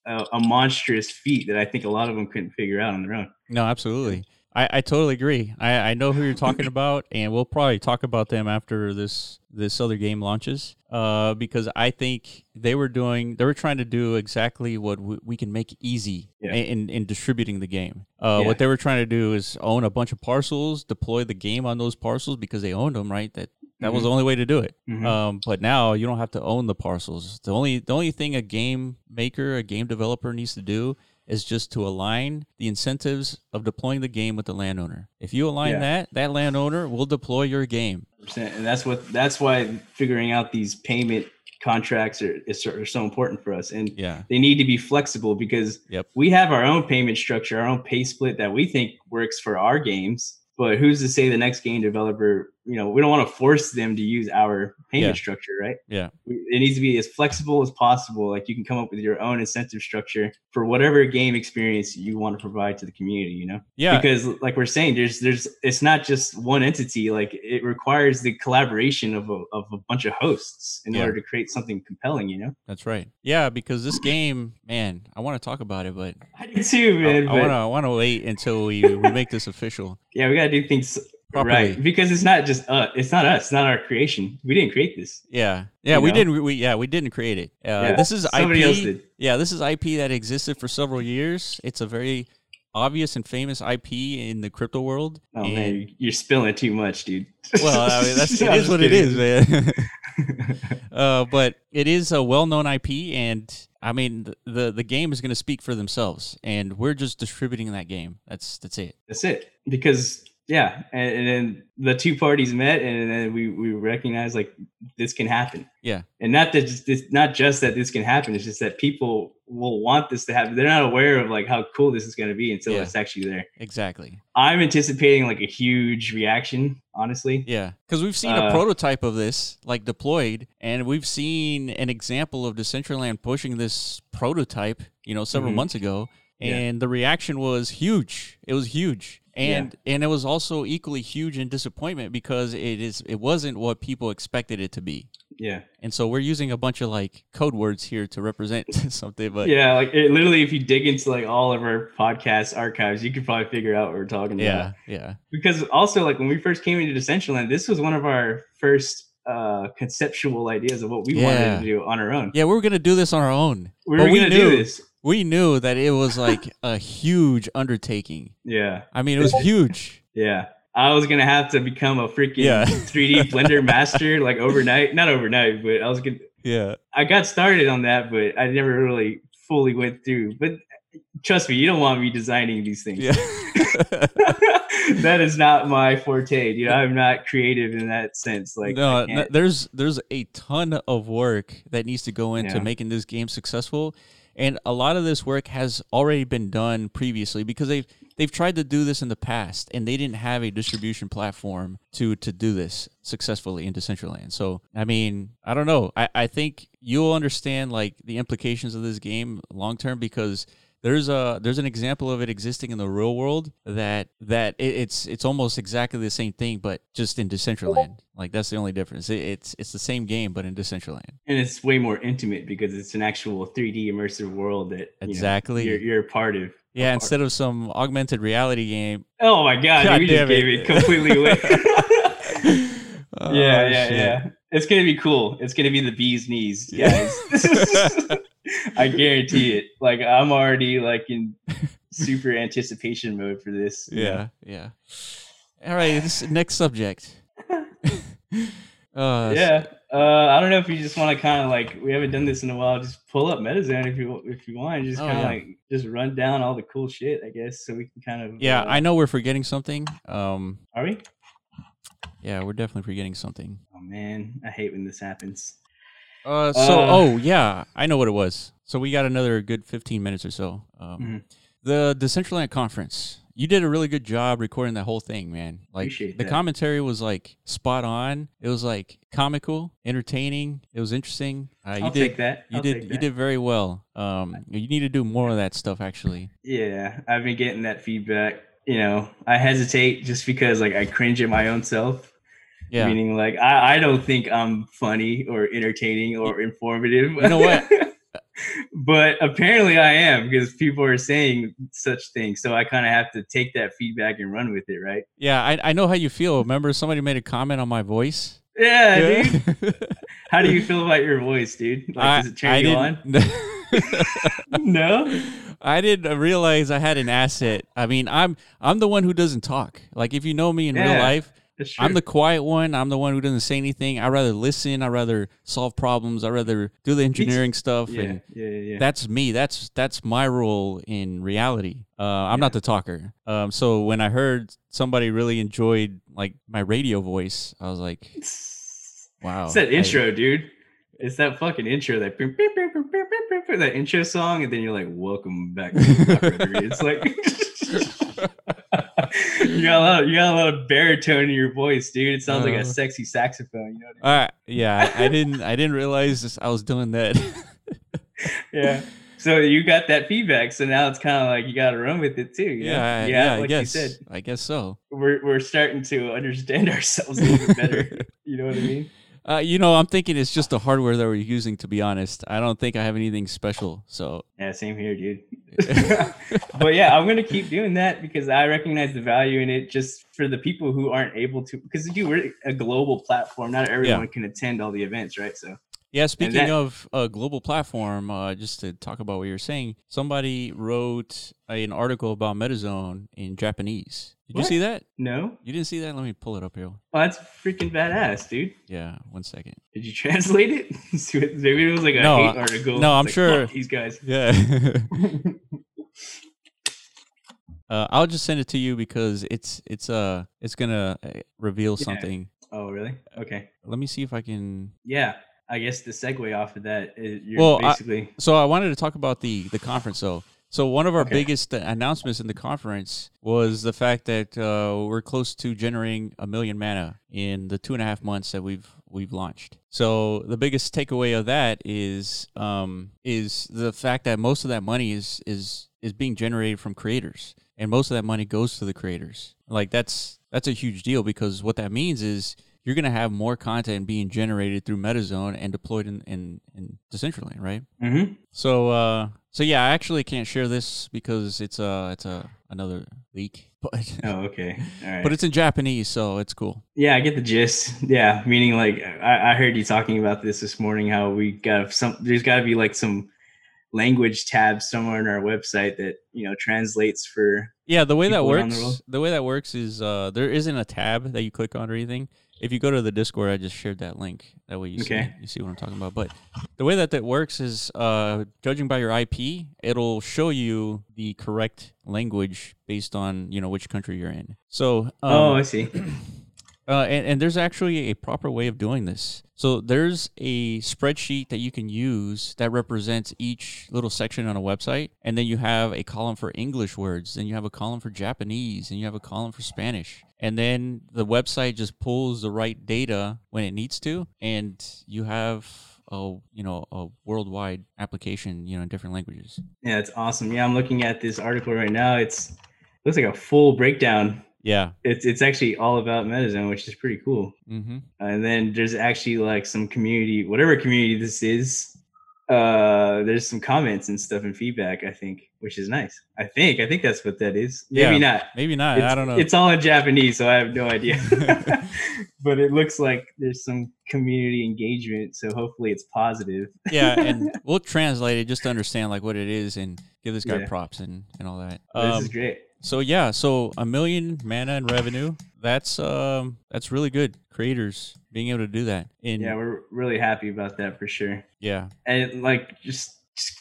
a, a monstrous feat that I think a lot of them couldn't figure out on their own. No, absolutely. I, I totally agree. I, I know who you're talking about, and we'll probably talk about them after this this other game launches. Uh, because I think they were doing, they were trying to do exactly what we, we can make easy Yeah. in in distributing the game. Uh, Yeah. what they were trying to do is own a bunch of parcels, deploy the game on those parcels because they owned them, right? That that was Mhm. the only way to do it. Mhm. Um, but now you don't have to own the parcels. The only the only thing a game maker, a game developer needs to do is just to align the incentives of deploying the game with the landowner. If you align Yeah. that, that landowner will deploy your game. and that's what that's why figuring out these payment contracts are, are so important for us and Yeah. they need to be flexible because Yep. we have our own payment structure our own pay split that we think works for our games but who's to say the next game developer you know we don't want to force them to use our payment Yeah. structure right Yeah. it needs to be as flexible as possible like you can come up with your own incentive structure for whatever game experience you want to provide to the community you know Yeah. because like we're saying there's there's it's not just one entity like it requires the collaboration of a, of a bunch of hosts in Yeah. order to create something compelling you know That's right. Yeah, because this game, man, I want to talk about it, but i do too man I but want to I want to wait until we, we make this official. yeah we gotta do things Properly. right because it's not just uh it's not us it's not our creation we didn't create this Yeah. Yeah, You we know? didn't we yeah, we didn't create it. Uh, Yeah, this is somebody IP. else did. Yeah, this is IP that existed for several years. It's a very obvious and famous IP in the crypto world. oh and- man you're spilling too much dude Well, I mean, that's it is what it kidding. is, man. uh, but it is a well-known IP, and I mean, the the, the game is going to speak for themselves, and we're just distributing that game. That's that's it. That's it. Because yeah, and, and then the two parties met, and then we we recognize like this can happen. Yeah. and not that just this, not just that this can happen. It's just that people will want this to happen. They're not aware of like how cool this is going to be until Yeah. it's actually there. Exactly. I'm anticipating like a huge reaction. Honestly, Yeah, because we've seen a Uh, prototype of this like deployed, and we've seen an example of Decentraland pushing this prototype, you know, several Mhm. months ago, Yeah. and the reaction was huge. It was huge, and and it was also equally huge in disappointment because it is it wasn't what people expected it to be. Yeah. And so we're using a bunch of like code words here to represent something, but yeah, like it, literally, if you dig into like all of our podcast archives, you could probably figure out what we're talking yeah, about. yeah, Because also, like when we first came into Decentraland, this was one of our first uh conceptual ideas of what we Yeah. wanted to do on our own. yeah. We were gonna do this on our own. We But were we gonna knew- do this. We knew that it was like a huge undertaking. Yeah, I mean, it was huge. yeah. I was gonna have to become a freaking Yeah. 3D Blender master like overnight. Not overnight, but I was gonna. Yeah, I got started on that, but I never really fully went through. But trust me, you don't want me designing these things. yeah. that is not my forte. You know, I'm not creative in that sense. Like, no, no, there's there's a ton of work that needs to go into Yeah. making this game successful, and a lot of this work has already been done previously because they've they've tried to do this in the past and they didn't have a distribution platform to to do this successfully in Decentraland. So I mean, I don't know. I I think you'll understand like the implications of this game long term because there's a there's an example of it existing in the real world that that it, it's it's almost exactly the same thing but just in Decentraland. Like that's the only difference. It, it's it's the same game but in Decentraland. and it's way more intimate because it's an actual 3D immersive world that you know, Exactly. you're, you're a part of. Yeah, instead of some augmented reality game. Oh my god, God just gave it. it completely away. Oh, yeah, yeah, shit. yeah. It's gonna be cool. It's gonna be the bee's knees, guys. I guarantee it. Like I'm already like in super anticipation mode for this. Yeah, yeah. All right, this next subject. uh, yeah. Uh, I don't know if you just want to kind of like we haven't done this in a while. Just pull up Metazone if you if you want. Just Oh, kind of yeah. like just run down all the cool shit, I guess, so we can kind of. Yeah, uh, I know we're forgetting something. Um, Are we? Yeah, we're definitely forgetting something. Oh man, I hate when this happens. Uh, so Uh, oh yeah, I know what it was. So we got another good fifteen minutes or so. Um, Mhm. the Decentraland conference. You did a really good job recording that whole thing, man. Like Appreciate the that. commentary was like spot on. It was like comical, entertaining. It was interesting. Uh, you I'll did take that. you I'll did take you did very well. Um, you need to do more of that stuff actually. Yeah, I've been getting that feedback. You know, I hesitate just because like I cringe at my own self. Yeah. Meaning like I, I don't think I'm funny or entertaining or informative. You know what? but apparently I am because people are saying such things. So I kind of have to take that feedback and run with it, right? Yeah, I, I know how you feel. Remember somebody made a comment on my voice? Yeah, dude. How do you feel about your voice, dude? Like, does it turn you on? No. I didn't realize I had an asset. I mean, I'm I'm the one who doesn't talk. Like if you know me in real life. I'm the quiet one. I'm the one who doesn't say anything. I rather listen. I rather solve problems. I rather do the engineering stuff. yeah, And yeah, yeah. that's me. That's that's my role in reality. Uh, I'm not the talker. Um, so when I heard somebody really enjoyed like my radio voice, I was like, wow. It's that I- intro, dude. It's that fucking intro, that beep, beep, beep, that intro song, and then you're like, "Welcome back." To the it's like you got a lot, of, you got a lot of baritone in your voice, dude. It sounds like Uh. a sexy saxophone. You know what I All right. Yeah, I, I didn't. I didn't realize this, I was doing that. Yeah. So you got that feedback, so now it's kind of like you got to run with it too. know? yeah, yeah. I like guess. you said, I guess so. we're we're starting to understand ourselves a little bit better. you know what I mean? Uh, you know, I'm thinking it's just the hardware that we're using. To be honest, I don't think I have anything special. So, Yeah, same here, dude. but yeah, I'm gonna keep doing that because I recognize the value in it. Just for the people who aren't able to, because dude, we're a global platform. Not everyone can attend all the events, right? So yeah. Speaking that- of a global platform, uh, just to talk about what you're saying, somebody wrote an article about MetaZone in Japanese. Did you see that? no, You didn't see that? Let me pull it up here. well, that's freaking badass, dude. Yeah, one second. Did you translate it? What- Maybe it was like a No, hate article. no, I'm like, sure- these guys. Yeah. uh, I'll just send it to you because it's it's uh it's gonna uh, reveal Yeah. something. Oh, really? Okay. Let me see if I can. Yeah, I guess the segue off of that is you're Well, I- basically. So I wanted to talk about the the conference though. So one of our Okay. biggest announcements in the conference was the fact that uh, we're close to generating a million mana in the two and a half months that we've we've launched. So the biggest takeaway of that is um, is the fact that most of that money is is is being generated from creators, and most of that money goes to the creators. Like that's that's a huge deal because what that means is you're going to have more content being generated through MetaZone and deployed in in, in Decentraland, right? Mm-hmm. So uh, so yeah, I actually can't share this because it's a it's a another leak, but Oh, okay. All right. but it's in Japanese, so it's cool. Yeah, I get the gist. Yeah, meaning like I, I heard you talking about this this morning. How we got some. There's got to be like some language tab somewhere on our website that you know translates for. Yeah, the way that around the works, the, way that works is uh, there isn't a tab that you click on or anything. If you go to the Discord, I just shared that link. That way you Okay. see you see what I'm talking about. But the way that that works is, uh, judging by your IP, it'll show you the correct language based on you know which country you're in. So um, oh, I see. uh, and, and there's actually a proper way of doing this. So there's a spreadsheet that you can use that represents each little section on a website. And then you have a column for English words, then you have a column for Japanese, and you have a column for Spanish. And then the website just pulls the right data when it needs to, and you have a you know a worldwide application you know in different languages. Yeah, it's awesome. Yeah, I'm looking at this article right now. It's looks like a full breakdown. Yeah. It's it's actually all about MetaZone, which is pretty cool. Mm-hmm. and then there's actually like some community whatever community this is uh there's some comments and stuff and feedback i think which is nice i think i think that's what that is maybe Yeah, not Maybe not. it's, I don't know. it's all in japanese so i have no idea but it looks like there's some community engagement so hopefully it's positive yeah, and we'll translate it just to understand like what it is and give this guy Yeah. props and and all that. this Um, is great so yeah, so a million mana in revenue. That's um that's really good. Creators being able to do that. In yeah we're really happy about that for sure yeah, and like just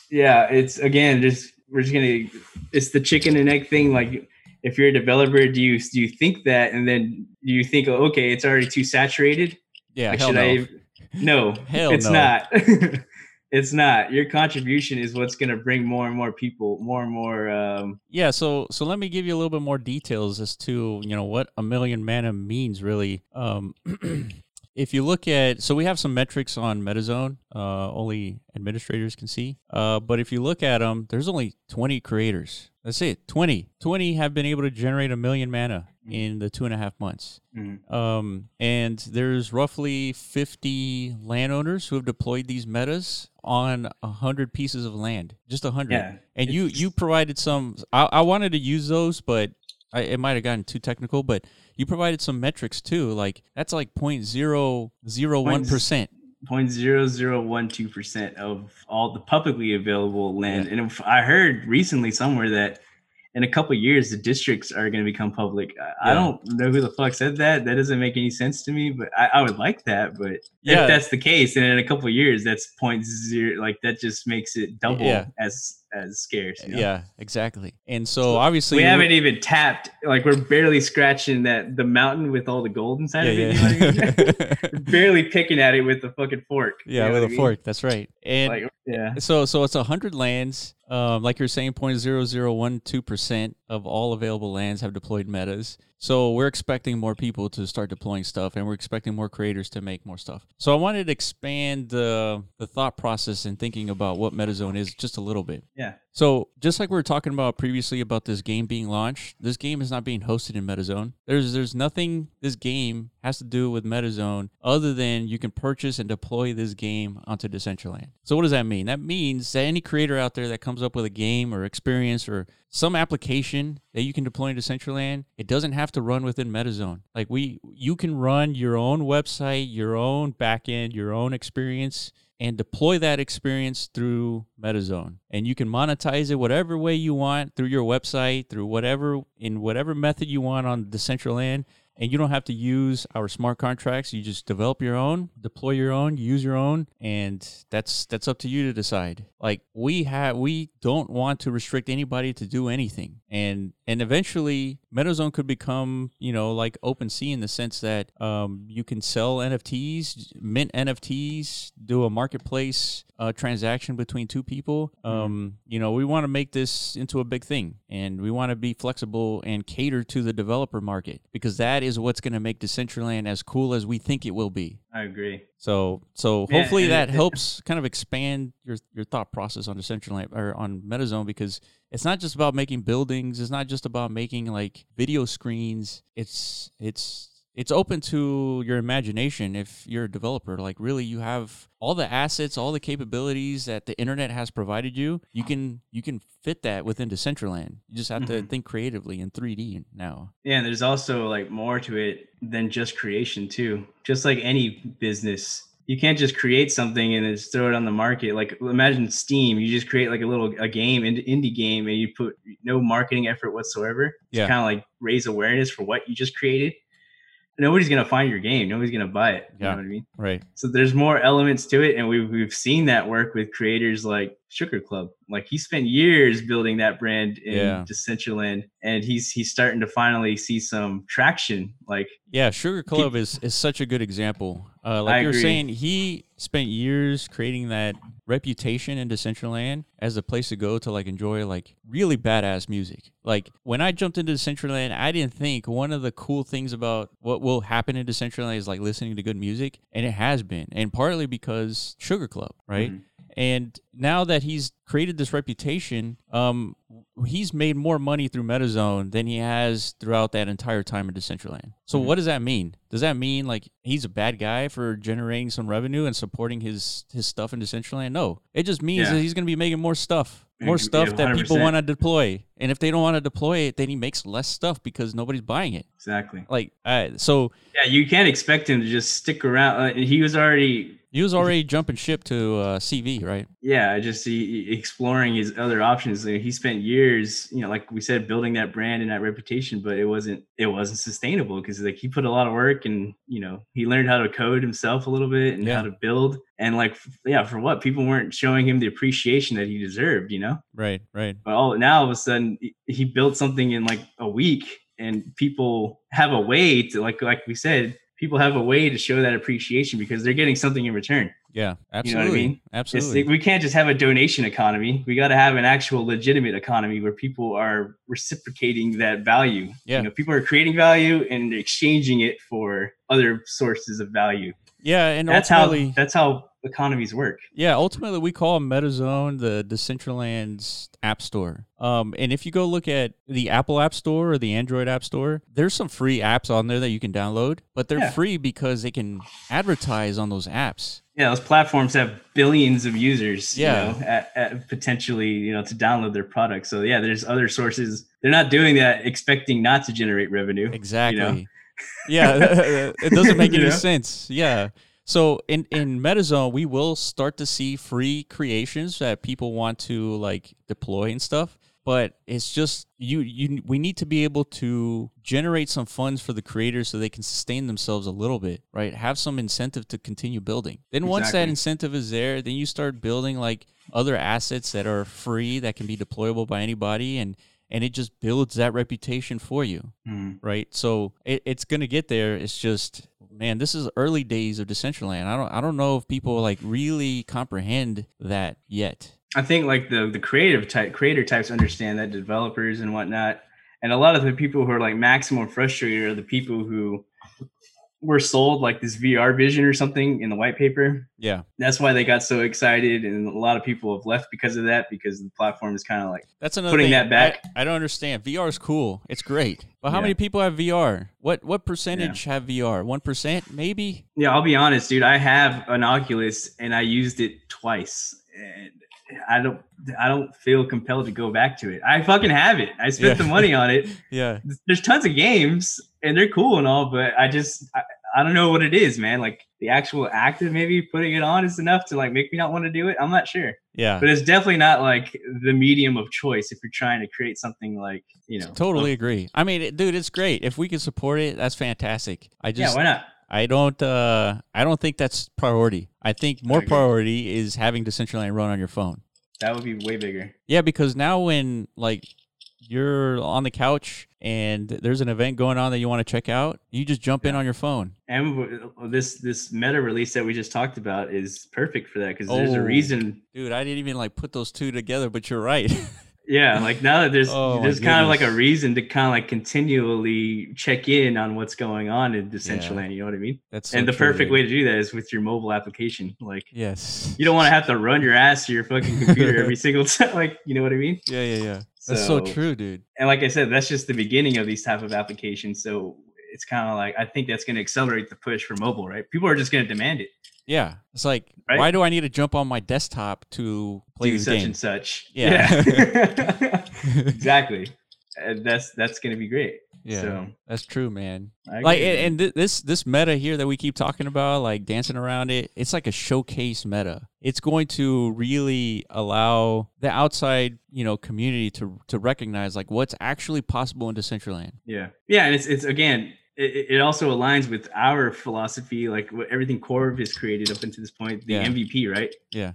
yeah it's again just we're just gonna it's the chicken and egg thing like if you're a developer do you do you think that and then do you think oh, okay it's already too saturated yeah. Like, hell should no. I no Hell it's no. not it's not your contribution is what's gonna bring more and more people more and more um Yeah, so so let me give you a little bit more details as to you know what a million mana means really. Um, if you look at so we have some metrics on MetaZone, uh, only administrators can see. Uh, but if you look at them, there's only 20 creators. That's it, 20. 20 have been able to generate a million mana in the two and a half months. mhm. Um, and there's roughly 50 landowners who have deployed these metas on 100 pieces of land. Just 100. Yeah, And you you provided some I, I wanted to use those, but I, it might have gotten too technical, but you provided some metrics too. Like that's like 0.001%. Point zero zero one two percent of all the publicly available land, and if I heard recently somewhere that in a couple of years the districts are going to become public. I, I don't know who the fuck said that. That doesn't make any sense to me, but I, I would like that. But Yeah. if that's the case, and in a couple of years, that's point zero. Like that just makes it double Yeah. as as scarce. you know? Yeah, exactly. And so, obviously we haven't even tapped. Like we're barely scratching that the mountain with all the gold inside yeah, of it. You know I mean? barely picking at it with the fucking fork. you yeah, know with a I mean? fork. That's right. And Like yeah. So so it's a hundred lands. Um, like you're saying, 0.0012 percent of all available lands have deployed metas. So we're expecting more people to start deploying stuff, and we're expecting more creators to make more stuff. So I wanted to expand the the thought process and thinking about what MetaZone is just a little bit. Yeah. So just like we were talking about previously about this game being launched, this game is not being hosted in MetaZone. There's there's nothing this game has to do with MetaZone other than you can purchase and deploy this game onto Decentraland. So what does that mean? That means that any creator out there that comes up with a game or experience or some application that you can deploy into Decentraland, it doesn't have to run within MetaZone. Like we you can run your own website, your own backend, your own experience and deploy that experience through MetaZone. And you can monetize it whatever way you want through your website, through whatever in whatever method you want on the Central Decentraland. And you don't have to use our smart contracts. You just develop your own, deploy your own, use your own, and that's that's up to you to decide. Like we have we don't want to restrict anybody to do anything. And and eventually MetaZone could become, you know, like OpenSea in the sense that um, you can sell NFTs, mint NFTs, do a marketplace uh, transaction between two people. Um, you know, we want to make this into a big thing, and we want to be flexible and cater to the developer market because that is what's going to make Decentraland as cool as we think it will be. I agree. So, so Yeah, hopefully that it- helps kind of expand your your thought process on Decentraland or on MetaZone because it's not just about making buildings. It's not just about making like video screens. It's it's it's open to your imagination if you're a developer. Like really you have all the assets, all the capabilities that the internet has provided you. You can you can fit that within Decentraland. You just have to Mhm. think creatively in 3D now. Yeah, and there's also like more to it than just creation too. Just like any business, you can't just create something and just throw it on the market. Like imagine Steam, you just create like a little a game, ind- indie game, and you put no marketing effort whatsoever. Yeah. kind of like raise awareness for what you just created. Nobody's gonna find your game. Nobody's gonna buy it. You Yeah. know what I mean? Right. So there's more elements to it, and we've we've seen that work with creators like Sugar Club. Like he spent years building that brand in Yeah. Decentraland, and he's he's starting to finally see some traction. Like Yeah, Sugar Club is, is such a good example. Uh, like I you were agree. saying, he spent years creating that reputation in Decentraland as a place to go to like enjoy like really badass music. Like when I jumped into Decentraland, I didn't think one of the cool things about what will happen in Decentraland is like listening to good music, and it has been, and partly because Sugar Club, right? Mhm. And now that he's created this reputation, um, he's made more money through MetaZone than he has throughout that entire time in Decentraland. So Mhm. what does that mean? Does that mean like he's a bad guy for generating some revenue and supporting his his stuff in Decentraland? No, it just means Yeah. that he's going to be making more stuff, more Yeah, stuff that people want to deploy. And if they don't want to deploy it, then he makes less stuff because nobody's buying it. exactly. Like, uh, so Yeah, you can't expect him to just stick around. Uh, he was already he was already jumping ship to uh, CV, right? yeah I just he, exploring his other options he spent years you know like we said building that brand and that reputation but it wasn't it wasn't sustainable because like he put a lot of work and you know he learned how to code himself a little bit and Yeah. how to build and like yeah for what people weren't showing him the appreciation that he deserved you know Right, right. but all now all of a sudden he built something in like a week and people have a way to like like we said people have a way to show that appreciation because they're getting something in return Yeah, You know what I absolutely. It's- we can't just have a donation economy. We got to have an actual legitimate economy where people are reciprocating that value. Yeah. You know, people are creating value and exchanging it for other sources of value. Yeah, and That's how that's how economies work. Yeah, ultimately we call MetaZone the Decentraland's app store. Um, and if you go look at the Apple App Store or the Android App Store, there's some free apps on there that you can download, but they're Yeah. free because they can advertise on those apps. Yeah, those platforms have billions of users. Yeah. You know, at, at potentially, you know, to download their products. So yeah, there's other sources. They're not doing that expecting not to generate revenue. Exactly. Yeah, it doesn't make any know? sense. Yeah. So in in MetaZone, we will start to see free creations that people want to like deploy and stuff. But it's just you you we need to be able to generate some funds for the creators so they can sustain themselves a little bit, right? Have some incentive to continue building. Then once that incentive is there, then you start building like other assets that are free that can be deployable by anybody and and it just builds that reputation for you Hmm. right? So it, it's gonna get there. It's just, man, this is early days of Decentraland. I don't, I don't know if people like really comprehend that yet. I think like the the creative type creator types understand that developers and whatnot, and a lot of the people who are like maximum frustrated are the people who were sold like this VR vision or something in the white paper. Yeah, That's why they got so excited, and a lot of people have left because of that because the platform is kind of like that's another Putting thing. that back- I, I don't understand. VR is cool. It's great, but how Yeah. many people have VR? What what percentage have VR? One percent, maybe. yeah. I'll be honest, dude. I have an Oculus and I used it twice, and I don't I don't feel compelled to go back to it. I fucking have it. I spent Yeah. the money on it. Yeah, there's tons of games and they're cool and all, but I just I, I don't know what it is, man. Like the actual act of maybe putting it on is enough to like make me not want to do it. I'm not sure, yeah. but it's definitely not like the medium of choice if you're trying to create something like you know. Totally agree. I mean, it, dude, it's great. If we can support it, that's fantastic. I just Yeah, why not? I don't, uh, I don't think that's priority. I think more priority is having Decentraland run on your phone. That would be way bigger. Yeah, because now when like you're on the couch and there's an event going on that you want to check out, you just jump in on your phone. And this this meta release that we just talked about is perfect for that because there's Oh. a reason. Dude, I didn't even like put those two together, but you're right. Yeah, like now that there's Oh, there's kind of like a reason to kind of like continually check in on what's going on in Decentraland. You know what I mean? That's so and the true, perfect dude. way to do that is with your mobile application. Like Yes. you don't want to have to run your ass to your fucking computer every single time. Like you know what I mean? Yeah, yeah, yeah. That's so So- true, dude. And like I said, that's just the beginning of these type of applications. So it's kind of like I think that's going to accelerate the push for mobile, right? People are just going to demand it. Yeah, it's like, Right? why do I need to jump on my desktop to play do such game? and such. Yeah. Yeah. exactly. And that's that's going to be great. yeah, So that's true, man. I like, and, and th- this this meta here that we keep talking about, like dancing around it, it's like a showcase meta. It's going to really allow the outside, you know, community to to recognize like what's actually possible in Decentraland. Yeah, yeah, and it's it's again, it, it also aligns with our philosophy, like what everything Corv has created up until this point, the Yeah. MVP, right? Yeah.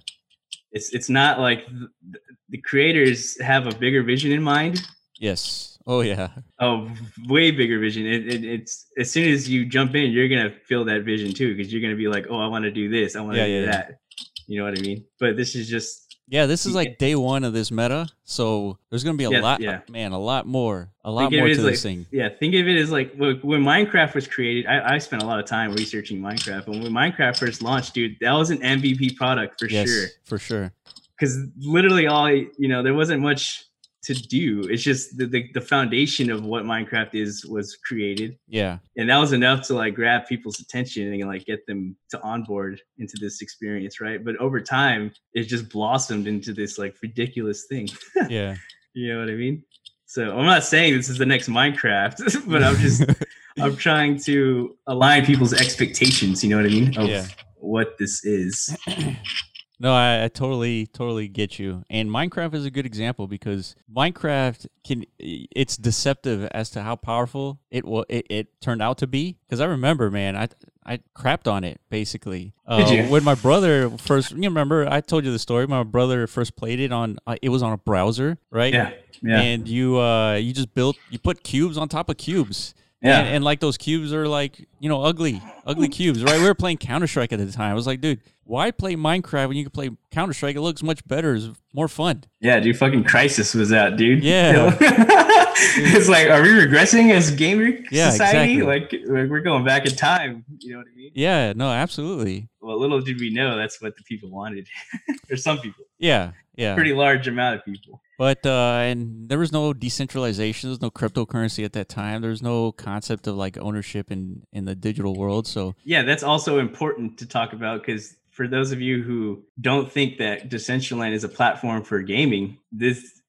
It's it's not like the, the creators have a bigger vision in mind, Yes. Oh yeah. a way bigger vision. It, it, it's as soon as you jump in, you're gonna feel that vision too, because you're gonna be like, oh, I want to do this, I want to Yeah, do yeah. that. You know what I mean? But this is just Yeah, this is like day one of this meta, so there's gonna be a Yeah, lot, yeah. man, a lot more, a lot Think more to as this like- thing. Yeah, think of it as like when when Minecraft was created. I, I spent a lot of time researching Minecraft, and when Minecraft first launched, dude, that was an MVP product for Yes, sure. for sure. Because literally, all you know, there wasn't much to do. It's just the, the the foundation of what Minecraft is was created, Yeah, and that was enough to like grab people's attention and like get them to onboard into this experience, right? But over time, it just blossomed into this like ridiculous thing. yeah. You know what I mean? So I'm not saying this is the next Minecraft, but I'm just I'm trying to align people's expectations. You know what I mean? Of Yeah. what this is. No, I, I totally, totally get you. And Minecraft is a good example because Minecraft can it's deceptive as to how powerful it will it, it turned out to be. Because I remember, man, I I crapped on it basically. Uh, Did you? When my brother first, you remember, I told you the story. My brother first played it on. Uh, it was on a browser, right? Yeah. Yeah. And you uh you just built you put cubes on top of cubes. Yeah. And, and like those cubes are like, you know, ugly, ugly cubes, right? We were playing Counter Strike at the time. I was like, dude, why play Minecraft when you can play Counter Strike? It looks much better, it's more fun. yeah, dude, fucking Crysis was out, dude. Yeah. it's like, are we regressing as gamer Yeah, society? exactly. Like, like we're going back in time. You know what I mean? Yeah, no, absolutely. Well, little did we know that's what the people wanted, or some people, Yeah, yeah. pretty large amount of people. But uh and there was no decentralization, there was no cryptocurrency at that time. There was no concept of like ownership in in the digital world. So Yeah, that's also important to talk about because for those of you who don't think that Decentraland is a platform for gaming, this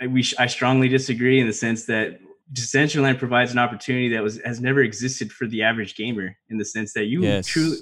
I, we I strongly disagree in the sense that Decentraland provides an opportunity that was has never existed for the average gamer in the sense that you Yes. truly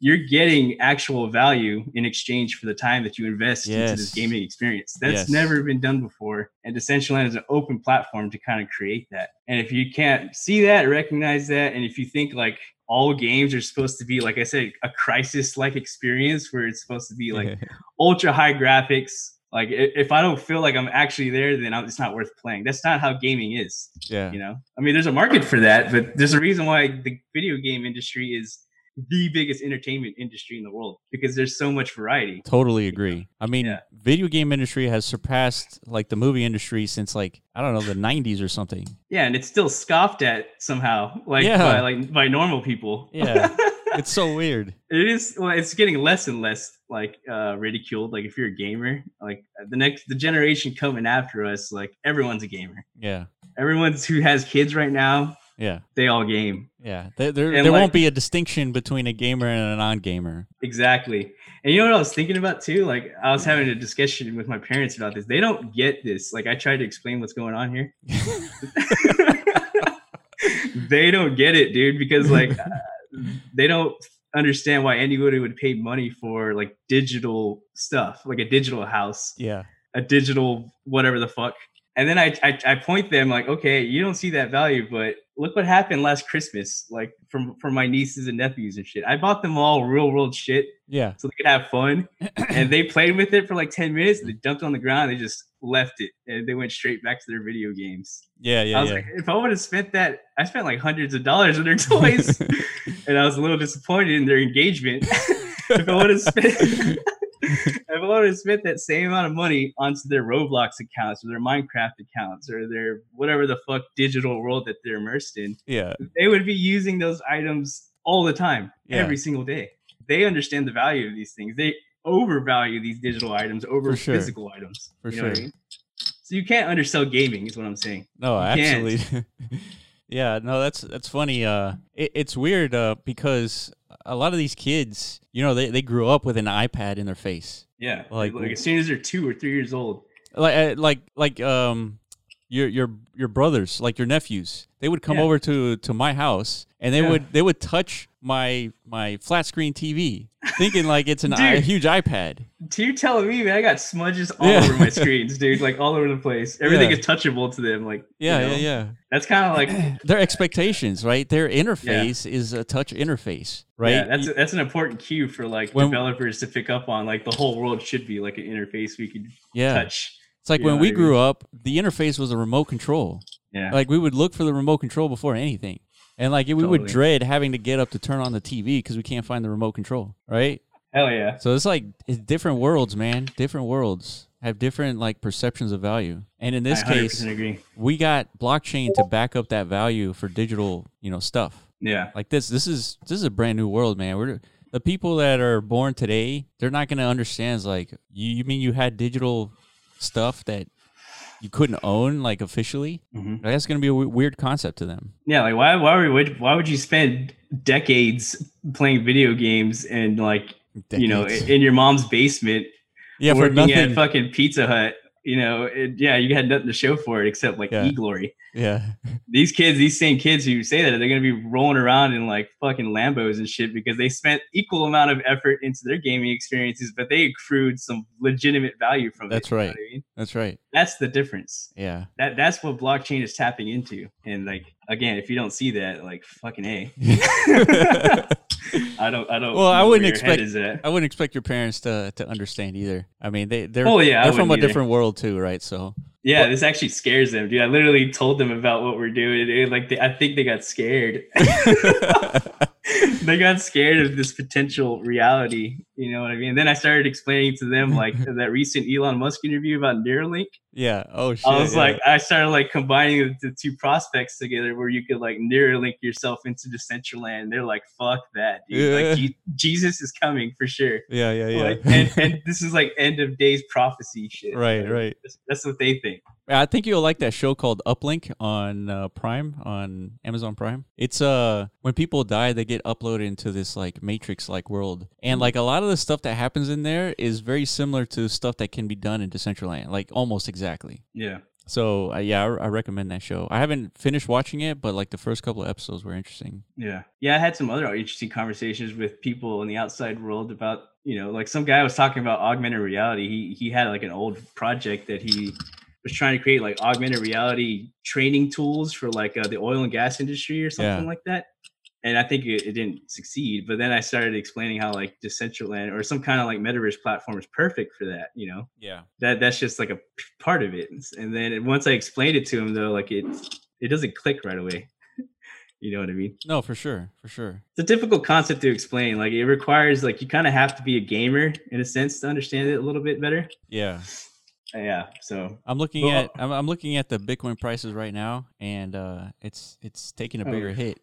you're getting actual value in exchange for the time that you invest into this gaming experience. That's Yes. never been done before. And Decentraland is an open platform to kind of create that. And if you can't see that, recognize that, and if you think like all games are supposed to be, like I said, a Crysis like experience where it's supposed to be like ultra high graphics. Like if I don't feel like I'm actually there, then it's not worth playing. That's not how gaming is. yeah. You know, I mean, there's a market for that, but there's a reason why the video game industry is the biggest entertainment industry in the world because there's so much variety. Totally agree. I mean, Yeah. video game industry has surpassed like the movie industry since like I don't know the '90s or something. Yeah, and it's still scoffed at somehow, like Yeah. by like by normal people. Yeah. It's so weird. it is. Well, it's getting less and less like uh, ridiculed. Like if you're a gamer, like the next the generation coming after us, like everyone's a gamer. Yeah. Everyone's who has kids right now, Yeah. they all game. Yeah. There there, there like- won't be a distinction between a gamer and a non-gamer. Exactly. And you know what I was thinking about too? Like I was having a discussion with my parents about this. They don't get this. Like I tried to explain what's going on here. they don't get it, dude, because like uh, they don't understand why anybody would pay money for like digital stuff, like a digital house, yeah. a digital whatever the fuck. And then I, I I point them like, okay, you don't see that value, but look what happened last Christmas, like from from my nieces and nephews and shit. I bought them all real world shit Yeah. so they could have fun. and they played with it for like 10 minutes. They dumped on the ground. They just left it and they went straight back to their video games. Yeah. yeah. I was Yeah. like, if I would have spent that, I spent like hundreds of dollars on their toys. and I was a little disappointed in their engagement. if I would have spent. Would have spent that same amount of money onto their Roblox accounts or their Minecraft accounts or their whatever the fuck digital world that they're immersed in, yeah. they would be using those items all the time, Yeah. every single day. They understand the value of these things. They overvalue these digital items over sure. physical items. For you know what I sure. mean? So you can't undersell gaming, is what I'm saying. No, You absolutely. Yeah, no, that's that's funny. Uh, it, it's weird uh, because a lot of these kids, you know, they, they grew up with an iPad in their face. Yeah, Like- like, as soon as they're two or three years old. Like uh, like like um, your your your brothers, like your nephews, they would come Yeah. over to to my house and they Yeah. would they would touch my my flat screen TV, thinking like it's an i- a Dude. huge iPad. So you're telling me, man, I got smudges all Yeah. over my screens, dude, like all over the place. Everything is touchable to them, like you Yeah, know? yeah, yeah. That's kind of like Their expectations, right? Their interface is a touch interface, right? Yeah, that's that's an important cue for like When- developers to pick up on. Like the whole world should be like an interface we could touch. It's like you when we grew up, the interface was a remote control. Yeah, Like we would look for the remote control before anything. And like we would dread having to get up to turn on the TV because we can't find the remote control, right? hell yeah. So it's like it's different worlds, man. Different worlds have different like perceptions of value. And in this I 100% case, agree. we got blockchain to back up that value for digital, you know, stuff. Yeah, Like this this is this is a brand new world, man. We're the people that are born today, they're not going to understand like you, you mean you had digital stuff that you couldn't own like officially? Mhm. That's going to be a w- weird concept to them. yeah. Like why why would why would you spend decades playing video games and like you know in, your mom's basement yeah, for working nothing. at fucking Pizza Hut? You know, it, yeah, you had nothing to show for it except like Yeah. e glory. yeah, these kids, these same kids who say that, they're gonna be rolling around in like fucking Lambos and shit because they spent equal amount of effort into their gaming experiences, but they accrued some legitimate value from That's it. you know right. I mean? that's right. That's the difference. Yeah. That that's what blockchain is tapping into. And like again, if you don't see that, like fucking a, I don't, I don't. Well, I wouldn't expect-. I wouldn't expect your parents to to understand either. I mean, they they're Oh, yeah, they're from a either. different world too, right? So Yeah, this actually scares them, dude. I literally told them about what we're doing. and, like, they, I think they got scared. they got scared of this potential reality. You know what I mean? And then I started explaining to them like that recent Elon Musk interview about Neuralink. yeah. Oh shit. I was yeah. like, I started like combining the, the two prospects together, where you could like Neuralink yourself into Decentraland. They're like, "Fuck that, dude! Yeah. Like, Je- Jesus is coming for sure." yeah, yeah, yeah. Like, and, and this is like end of days prophecy shit. Right, right. That's, that's what they think. I think you'll like that show called Uplink on uh, Prime on Amazon Prime. It's uh when people die, they get uploaded into this like Matrix like world, and like a lot of the stuff that happens in there is very similar to stuff that can be done in Decentraland, like almost exactly. Yeah. So uh, yeah, I, I recommend that show. I haven't finished watching it, but like the first couple of episodes were interesting. Yeah. Yeah. I had some other interesting conversations with people in the outside world about, you know, like some guy was talking about augmented reality. He he had like an old project that he was trying to create like augmented reality training tools for like uh, the oil and gas industry or something Yeah. like that. And I think it, it didn't succeed. But then I started explaining how like Decentraland or some kind of like metaverse platform is perfect for that, you know? Yeah. that that's just like a part of it and then once i explained it to him though like it it doesn't click right away you know what i mean No, for sure, for sure. it's a difficult concept to explain like it requires like you kind of have to be a gamer in a sense to understand it a little bit better Yeah. Uh, yeah so I'm looking Well- at I'm, I'm looking at the Bitcoin prices right now, and uh, it's it's taking a Oh. bigger hit.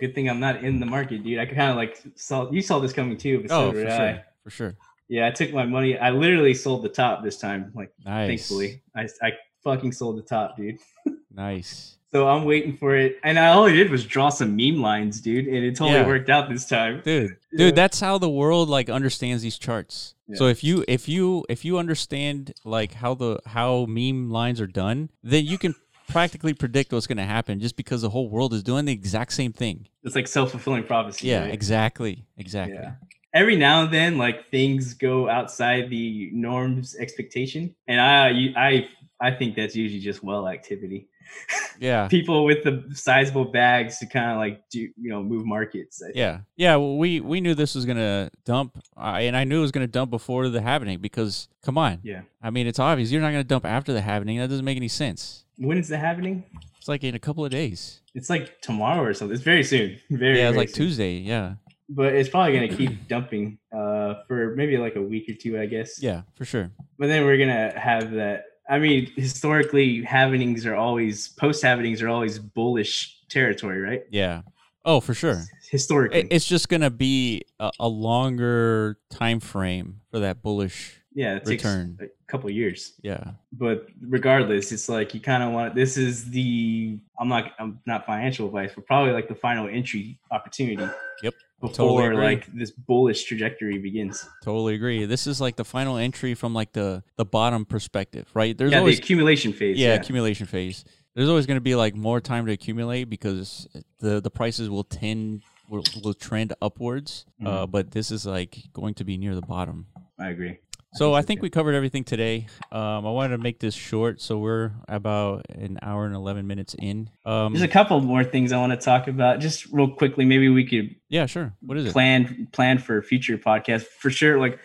Good thing i'm not in the market dude i kind of like saw you saw this coming too but so Oh, for did sure, I. for sure. yeah i took my money i literally sold the top this time like Nice. thankfully i i fucking sold the top dude Nice. So I'm waiting for it, and I, all I did was draw some meme lines, dude, and it totally Yeah. worked out this time. dude Yeah. dude that's how the world like understands these charts so if you if you if you understand like how the how meme lines are done then you can practically predict what's going to happen just because the whole world is doing the exact same thing It's like self fulfilling prophecy. yeah right? exactly exactly Yeah. Every now and then, like things go outside the norms expectation, and I, I, I think that's usually just well activity. yeah People with the sizable bags to kind of like do, you know, move markets. Yeah yeah well, we we knew this was going to dump uh, and i knew it was going to dump before the happening because come on Yeah. i mean it's obvious you're not going to dump after the happening that doesn't make any sense When is that happening? it's like in a couple of days It's like tomorrow or something. It's very soon. Very. yeah it's very like soon. tuesday yeah But it's probably gonna keep dumping uh, for maybe like a week or two, I guess. yeah for sure But then we're gonna have that. I mean, historically, happenings are always post happenings are always bullish territory, right? yeah oh for sure Historically, It's just gonna be a, a longer time frame for that bullish yeah, takes return. a couple years. Yeah. But regardless, it's like you kind of want. This is the. I'm not. I'm not financial advice, but probably like the final entry opportunity. Yep, Before totally agree. like this bullish trajectory begins. Totally agree. This is like the final entry from like the the bottom perspective, right? There's yeah, always the accumulation phase. yeah, Yeah. accumulation phase. There's always going to be like more time to accumulate because the the prices will tend will, will trend upwards. Mm-hmm. Uh, but this is like going to be near the bottom. I agree. So I think we covered everything today. Um, I wanted to make this short, so we're about an hour and eleven minutes in. Um, There's a couple more things I want to talk about. Just real quickly, maybe we could yeah, sure. What is it? plan plan for future podcast for sure. Like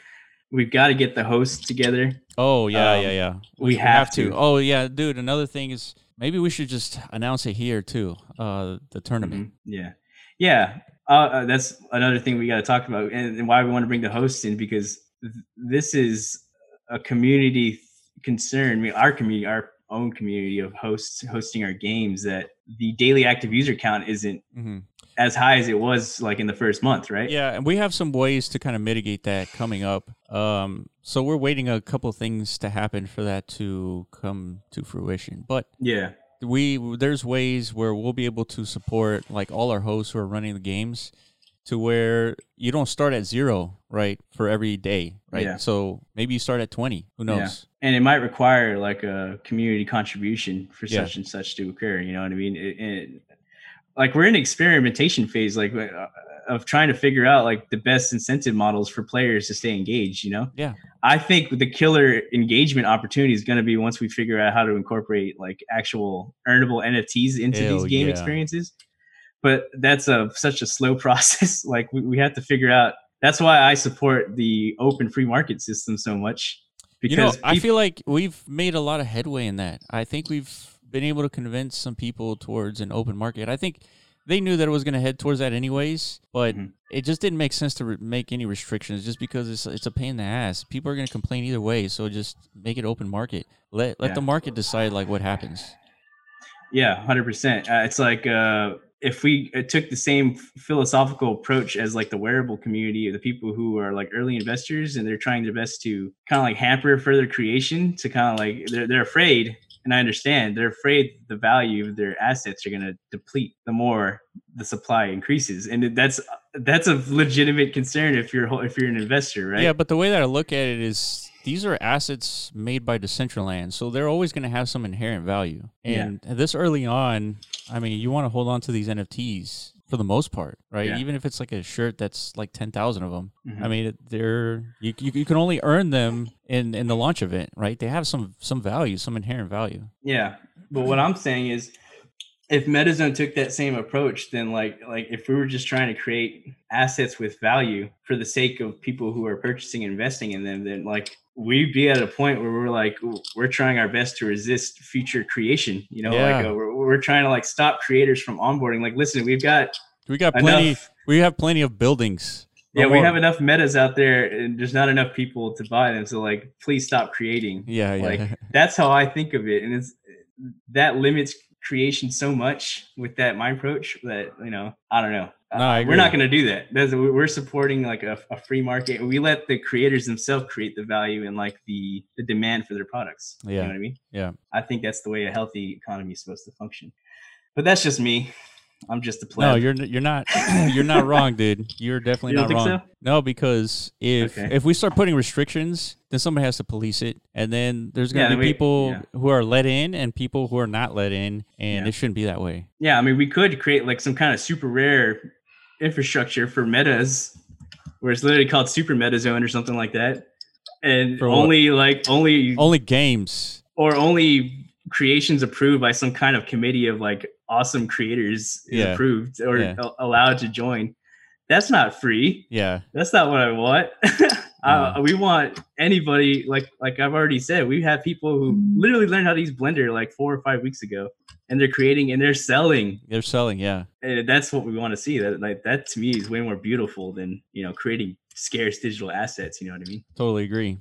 we've got to get the hosts together. Oh yeah, Um, yeah, yeah. we have to. Oh yeah, dude. Another thing is maybe we should just announce it here too. Uh, the tournament. Mhm. Yeah, yeah. Uh, uh, that's another thing we got to talk about, and, and why we want to bring the hosts in because th- this is a community th- concern. I mean, our community, our own community of hosts hosting our games. That the daily active user count isn't Mhm. as high as it was like in the first month, right? Yeah, and we have some ways to kind of mitigate that coming up. Um, so we're waiting a couple things to happen for that to come to fruition. But Yeah. we there's ways where we'll be able to support like all our hosts who are running the games to where you don't start at zero, right, for every day, right? Yeah. So maybe you start at 20. Who Yeah. knows? and it might require like a community contribution for Yeah. such and such to occur you know what i mean it, it, like we're in experimentation phase like uh, of trying to figure out like the best incentive models for players to stay engaged you know Yeah. i think the killer engagement opportunity is going to be once we figure out how to incorporate like actual earnable nfts into Hell these game yeah. experiences but that's a such a slow process like we, we have to figure out that's why i support the open free market system so much you know, because I feel like we've made a lot of headway in that. I think we've been able to convince some people towards an open market. I think they knew that it was going to head towards that anyways, but Mhm. it just didn't make sense to re- make any restrictions just because it's it's a pain in the ass. People are going to complain either way, so just make it open market. Let let Yeah. the market decide like what happens. Yeah, hundred percent. Uh, it's like uh, if we took the same philosophical approach as like the wearable community, or the people who are like early investors and they're trying their best to kind of like hamper further creation. To kind of like they're they're afraid, and I understand they're afraid the value of their assets are going to deplete the more the supply increases, and that's that's a legitimate concern if you're if you're an investor, right? Yeah, but the way that I look at it is these are assets made by Decentraland, so they're always going to have some inherent value. Yeah. And this early on, I mean, you want to hold on to these NFTs for the most part, right? Yeah. Even if it's like a shirt that's like ten thousand of them. Mhm. I mean, they're you, you you can only earn them in in the launch event, right? They have some some value, some inherent value. Yeah, but what I'm saying is, if MetaZone took that same approach, then like like if we were just trying to create assets with value for the sake of people who are purchasing and investing in them, then like we'd be at a point where we're like we're trying our best to resist future creation. You know, like uh, we're, we're trying to like stop creators from onboarding. Like, listen, we've got We got plenty. We have plenty of buildings. Yeah, we have enough metas out there, and there's not enough people to buy them. So, like, please stop creating. Yeah, yeah. Like that's how I think of it, and it's that limits creation so much with that mind approach that you know I don't know. No, I Uh, agree. we're not going to do that. That's, we're supporting like a, a free market. We let the creators themselves create the value and like the the demand for their products. you Yeah. know what I mean. yeah. I think that's the way a healthy economy is supposed to function. But that's just me. I'm just a player. No, you're you're not you're not wrong, dude. You're definitely You not think wrong. No, because if Okay. if we start putting restrictions, then somebody has to police it, and then there's gonna Yeah, be we- people yeah. who are let in and people who are not let in, and Yeah. it shouldn't be that way. Yeah, I mean, we could create like some kind of super rare infrastructure for metas, where it's literally called Super Meta Zone or something like that, and only like only Only games. or only creations approved by some kind of committee of like awesome creators Yeah. approved or Yeah. a- allowed to join. That's not free. Yeah, That's not what I want. uh, we want anybody like like I've already said. We have people who literally learned how to use Blender like four or five weeks ago, and they're creating and they're selling they're selling. Yeah, and that's what we want to see. That like that to me is way more beautiful than you know creating scarce digital assets. You know what I mean? totally agree.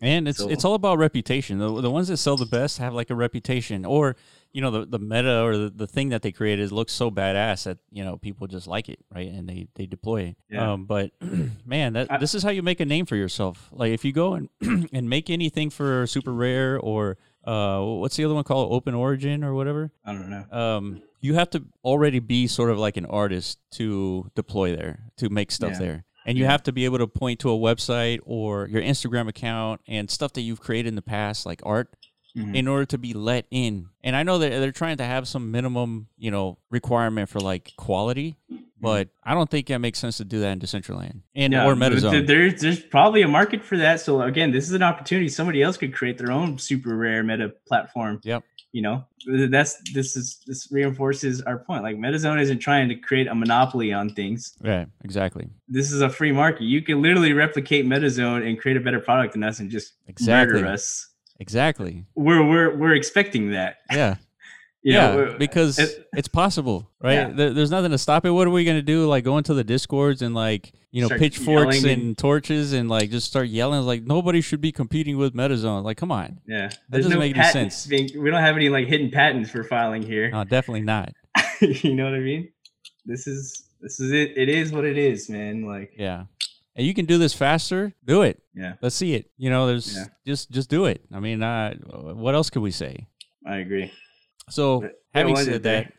And it's So- it's all about reputation. The, the ones that sell the best have like a reputation, or you know the, the meta or the, the thing that they created looks so badass that you know people just like it, right? And they they deploy it. Yeah. Um, but man, that I- this is how you make a name for yourself. Like if you go and and make anything for SuperRare or uh, what's the other one called? Open Origin or whatever. I don't know. Um, you have to already be sort of like an artist to deploy there, to make stuff Yeah. there. And you Yeah. have to be able to point to a website or your Instagram account and stuff that you've created in the past, like art, Mhm. in order to be let in. And I know that they're trying to have some minimum, you know, requirement for like quality, Mm. but I don't think that makes sense to do that in Decentraland and or but th- MetaZone. There's there's probably a market for that. So again, this is an opportunity. Somebody else could create their own super rare meta platform. Yep. You know, that's this is this reinforces our point. Like MetaZone isn't trying to create a monopoly on things. Yeah, exactly. This is a free market. You can literally replicate MetaZone and create a better product than us and just Exactly. murder us. Exactly. We're we're we're expecting that. Yeah. You yeah, know, because it- it's possible, right? Yeah. There, there's nothing to stop it. What are we gonna do? Like go into the discords and like you know Start pitchforks yelling and, torches and like just start yelling like nobody should be competing with MetaZone. Like, come on, yeah, there's doesn't no make any sense. Being, we don't have any like hidden patents for filing here. no, definitely not. you know what I mean? This is this is it. It is what it is, man. Like Yeah, and you can do this faster. Do it. yeah, Let's see it. You know, there's Yeah. just just do it. I mean, uh, what else could we say? I agree. So having said that,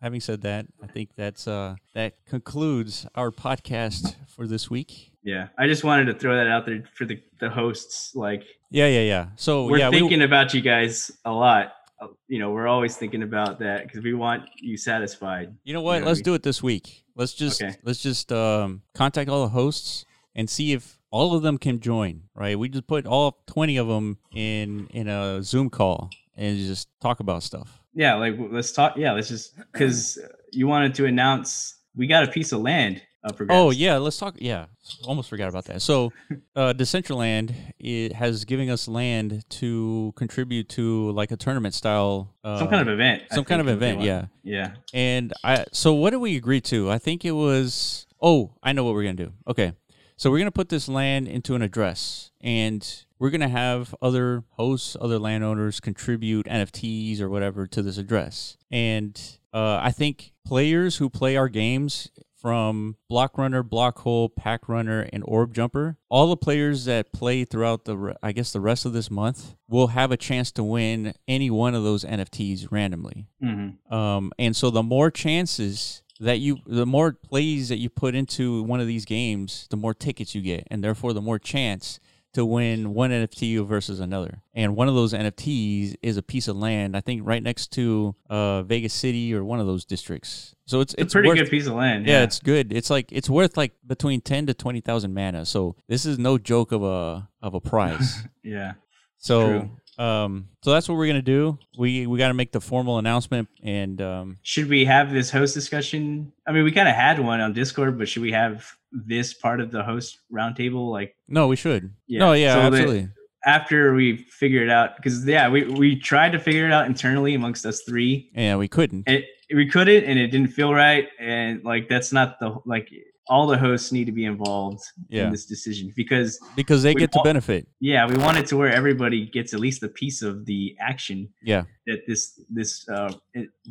having said that, I think that's uh that concludes our podcast for this week. Yeah, I just wanted to throw that out there for the the hosts. Like Yeah, yeah, yeah. So we're yeah, we, thinking about you guys a lot. Uh, You know, we're always thinking about that because we want you satisfied. You know what? know, Let's we- do it this week. Let's just Okay. let's just um, contact all the hosts and see if all of them can join. Right? We just put all twenty of them in in a Zoom call and just talk about stuff. Yeah, like let's talk. Yeah, let's just because you wanted to announce we got a piece of land up for grabs. Oh yeah, let's talk. Yeah, almost forgot about that. So, uh, Decentraland it has given us land to contribute to like a tournament style. Uh, some kind of event. Some kind of is what they event. Yeah. Yeah. And I so what did we agree to? I think it was oh, I know what we're gonna do. Okay. So we're gonna put this land into an address and we're gonna have other hosts, other landowners contribute NFTs or whatever to this address. And uh, I think players who play our games from Block Runner, Block Hole, Pack Runner, and Orb Jumper, all the players that play throughout the, I guess, the rest of this month will have a chance to win any one of those NFTs randomly. hmm Um, and so the more chances that you, the more plays that you put into one of these games, the more tickets you get, and therefore the more chance to win one NFT versus another. And one of those NFTs is a piece of land, I think, right next to uh, Vegas City or one of those districts. So it's It's, it's a pretty worth, good piece of land. yeah, it's good. It's like it's worth like between ten to twenty thousand mana. So this is no joke of a of a prize. yeah. So um, so that's what we're gonna do. We we got to make the formal announcement, and um, Should we have this host discussion? I mean, we kind of had one on Discord, but should we have this part of the host roundtable like no, we should. Yeah, No, yeah, so absolutely. after we figure it out? Because yeah, we we tried to figure it out internally amongst us three, yeah, we couldn't. and we couldn't, and it didn't feel right, and like that's not the like all the hosts need to be involved Yeah. in this decision because because they get to benefit. yeah, we want it to where everybody gets at least a piece of the action Yeah, that this this uh,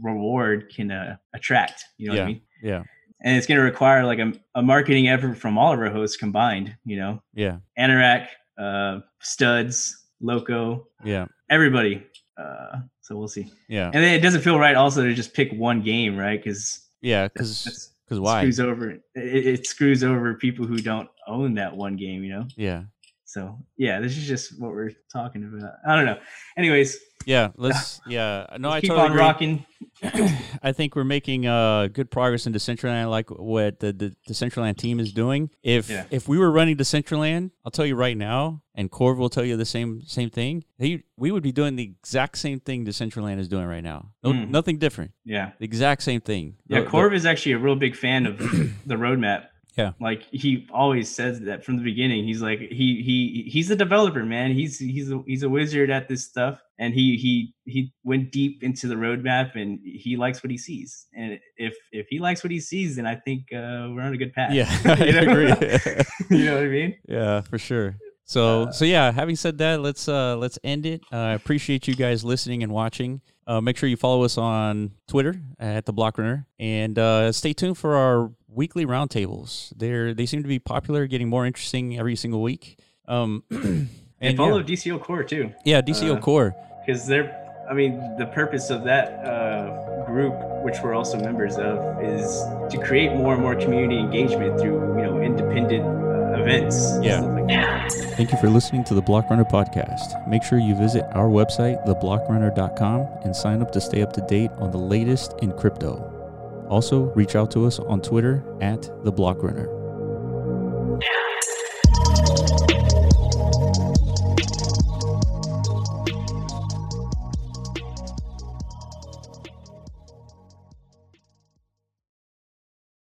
reward can uh, attract. You know what I mean? yeah, And it's going to require like a, a marketing effort from all of our hosts combined. You know, yeah, Anorak, uh, Studs, Loco, yeah, everybody. Uh, so we'll see. yeah, And then it doesn't feel right also to just pick one game, right? Because yeah. Because because why? screws over it, it screws over people who don't own that one game. You know. Yeah, So yeah, this is just what we're talking about. I don't know. Anyways, yeah. Let's. Yeah. No, I keep totally on agree. rocking. I think we're making uh, good progress in Decentraland, I like what the, the Decentraland team is doing. If Yeah. if we were running Decentraland, I'll tell you right now, and Corv will tell you the same same thing. He, we would be doing the exact same thing Decentraland is doing right now. No, Mm. Nothing different. Yeah. The exact same thing. Yeah, The- the- Corv is actually a real big fan of the roadmap. Yeah. Like he always says that from the beginning. He's like he he he's a developer, man. He's he's a, he's a wizard at this stuff, and he he he went deep into the roadmap, and he likes what he sees. And if if he likes what he sees, then I think uh, we're on a good path. yeah, I agree. you know what I mean? yeah, for sure. So so yeah. Having said that, let's uh let's end it. I uh, appreciate you guys listening and watching. Uh, make sure you follow us on Twitter at the Block Runner, and uh, stay tuned for our weekly roundtables. They're they seem to be popular, getting more interesting every single week. Um, and, and follow yeah. DCO Core too. Yeah, DCO uh, Core because they're. I mean, the purpose of that uh, group, which we're also members of, is to create more and more community engagement through you know independent uh, events. Yeah. Like Thank you for listening to the Block Runner podcast. Make sure you visit our website, theblockrunner.com, and sign up to stay up to date on the latest in crypto. Also, reach out to us on Twitter at the Block Runner.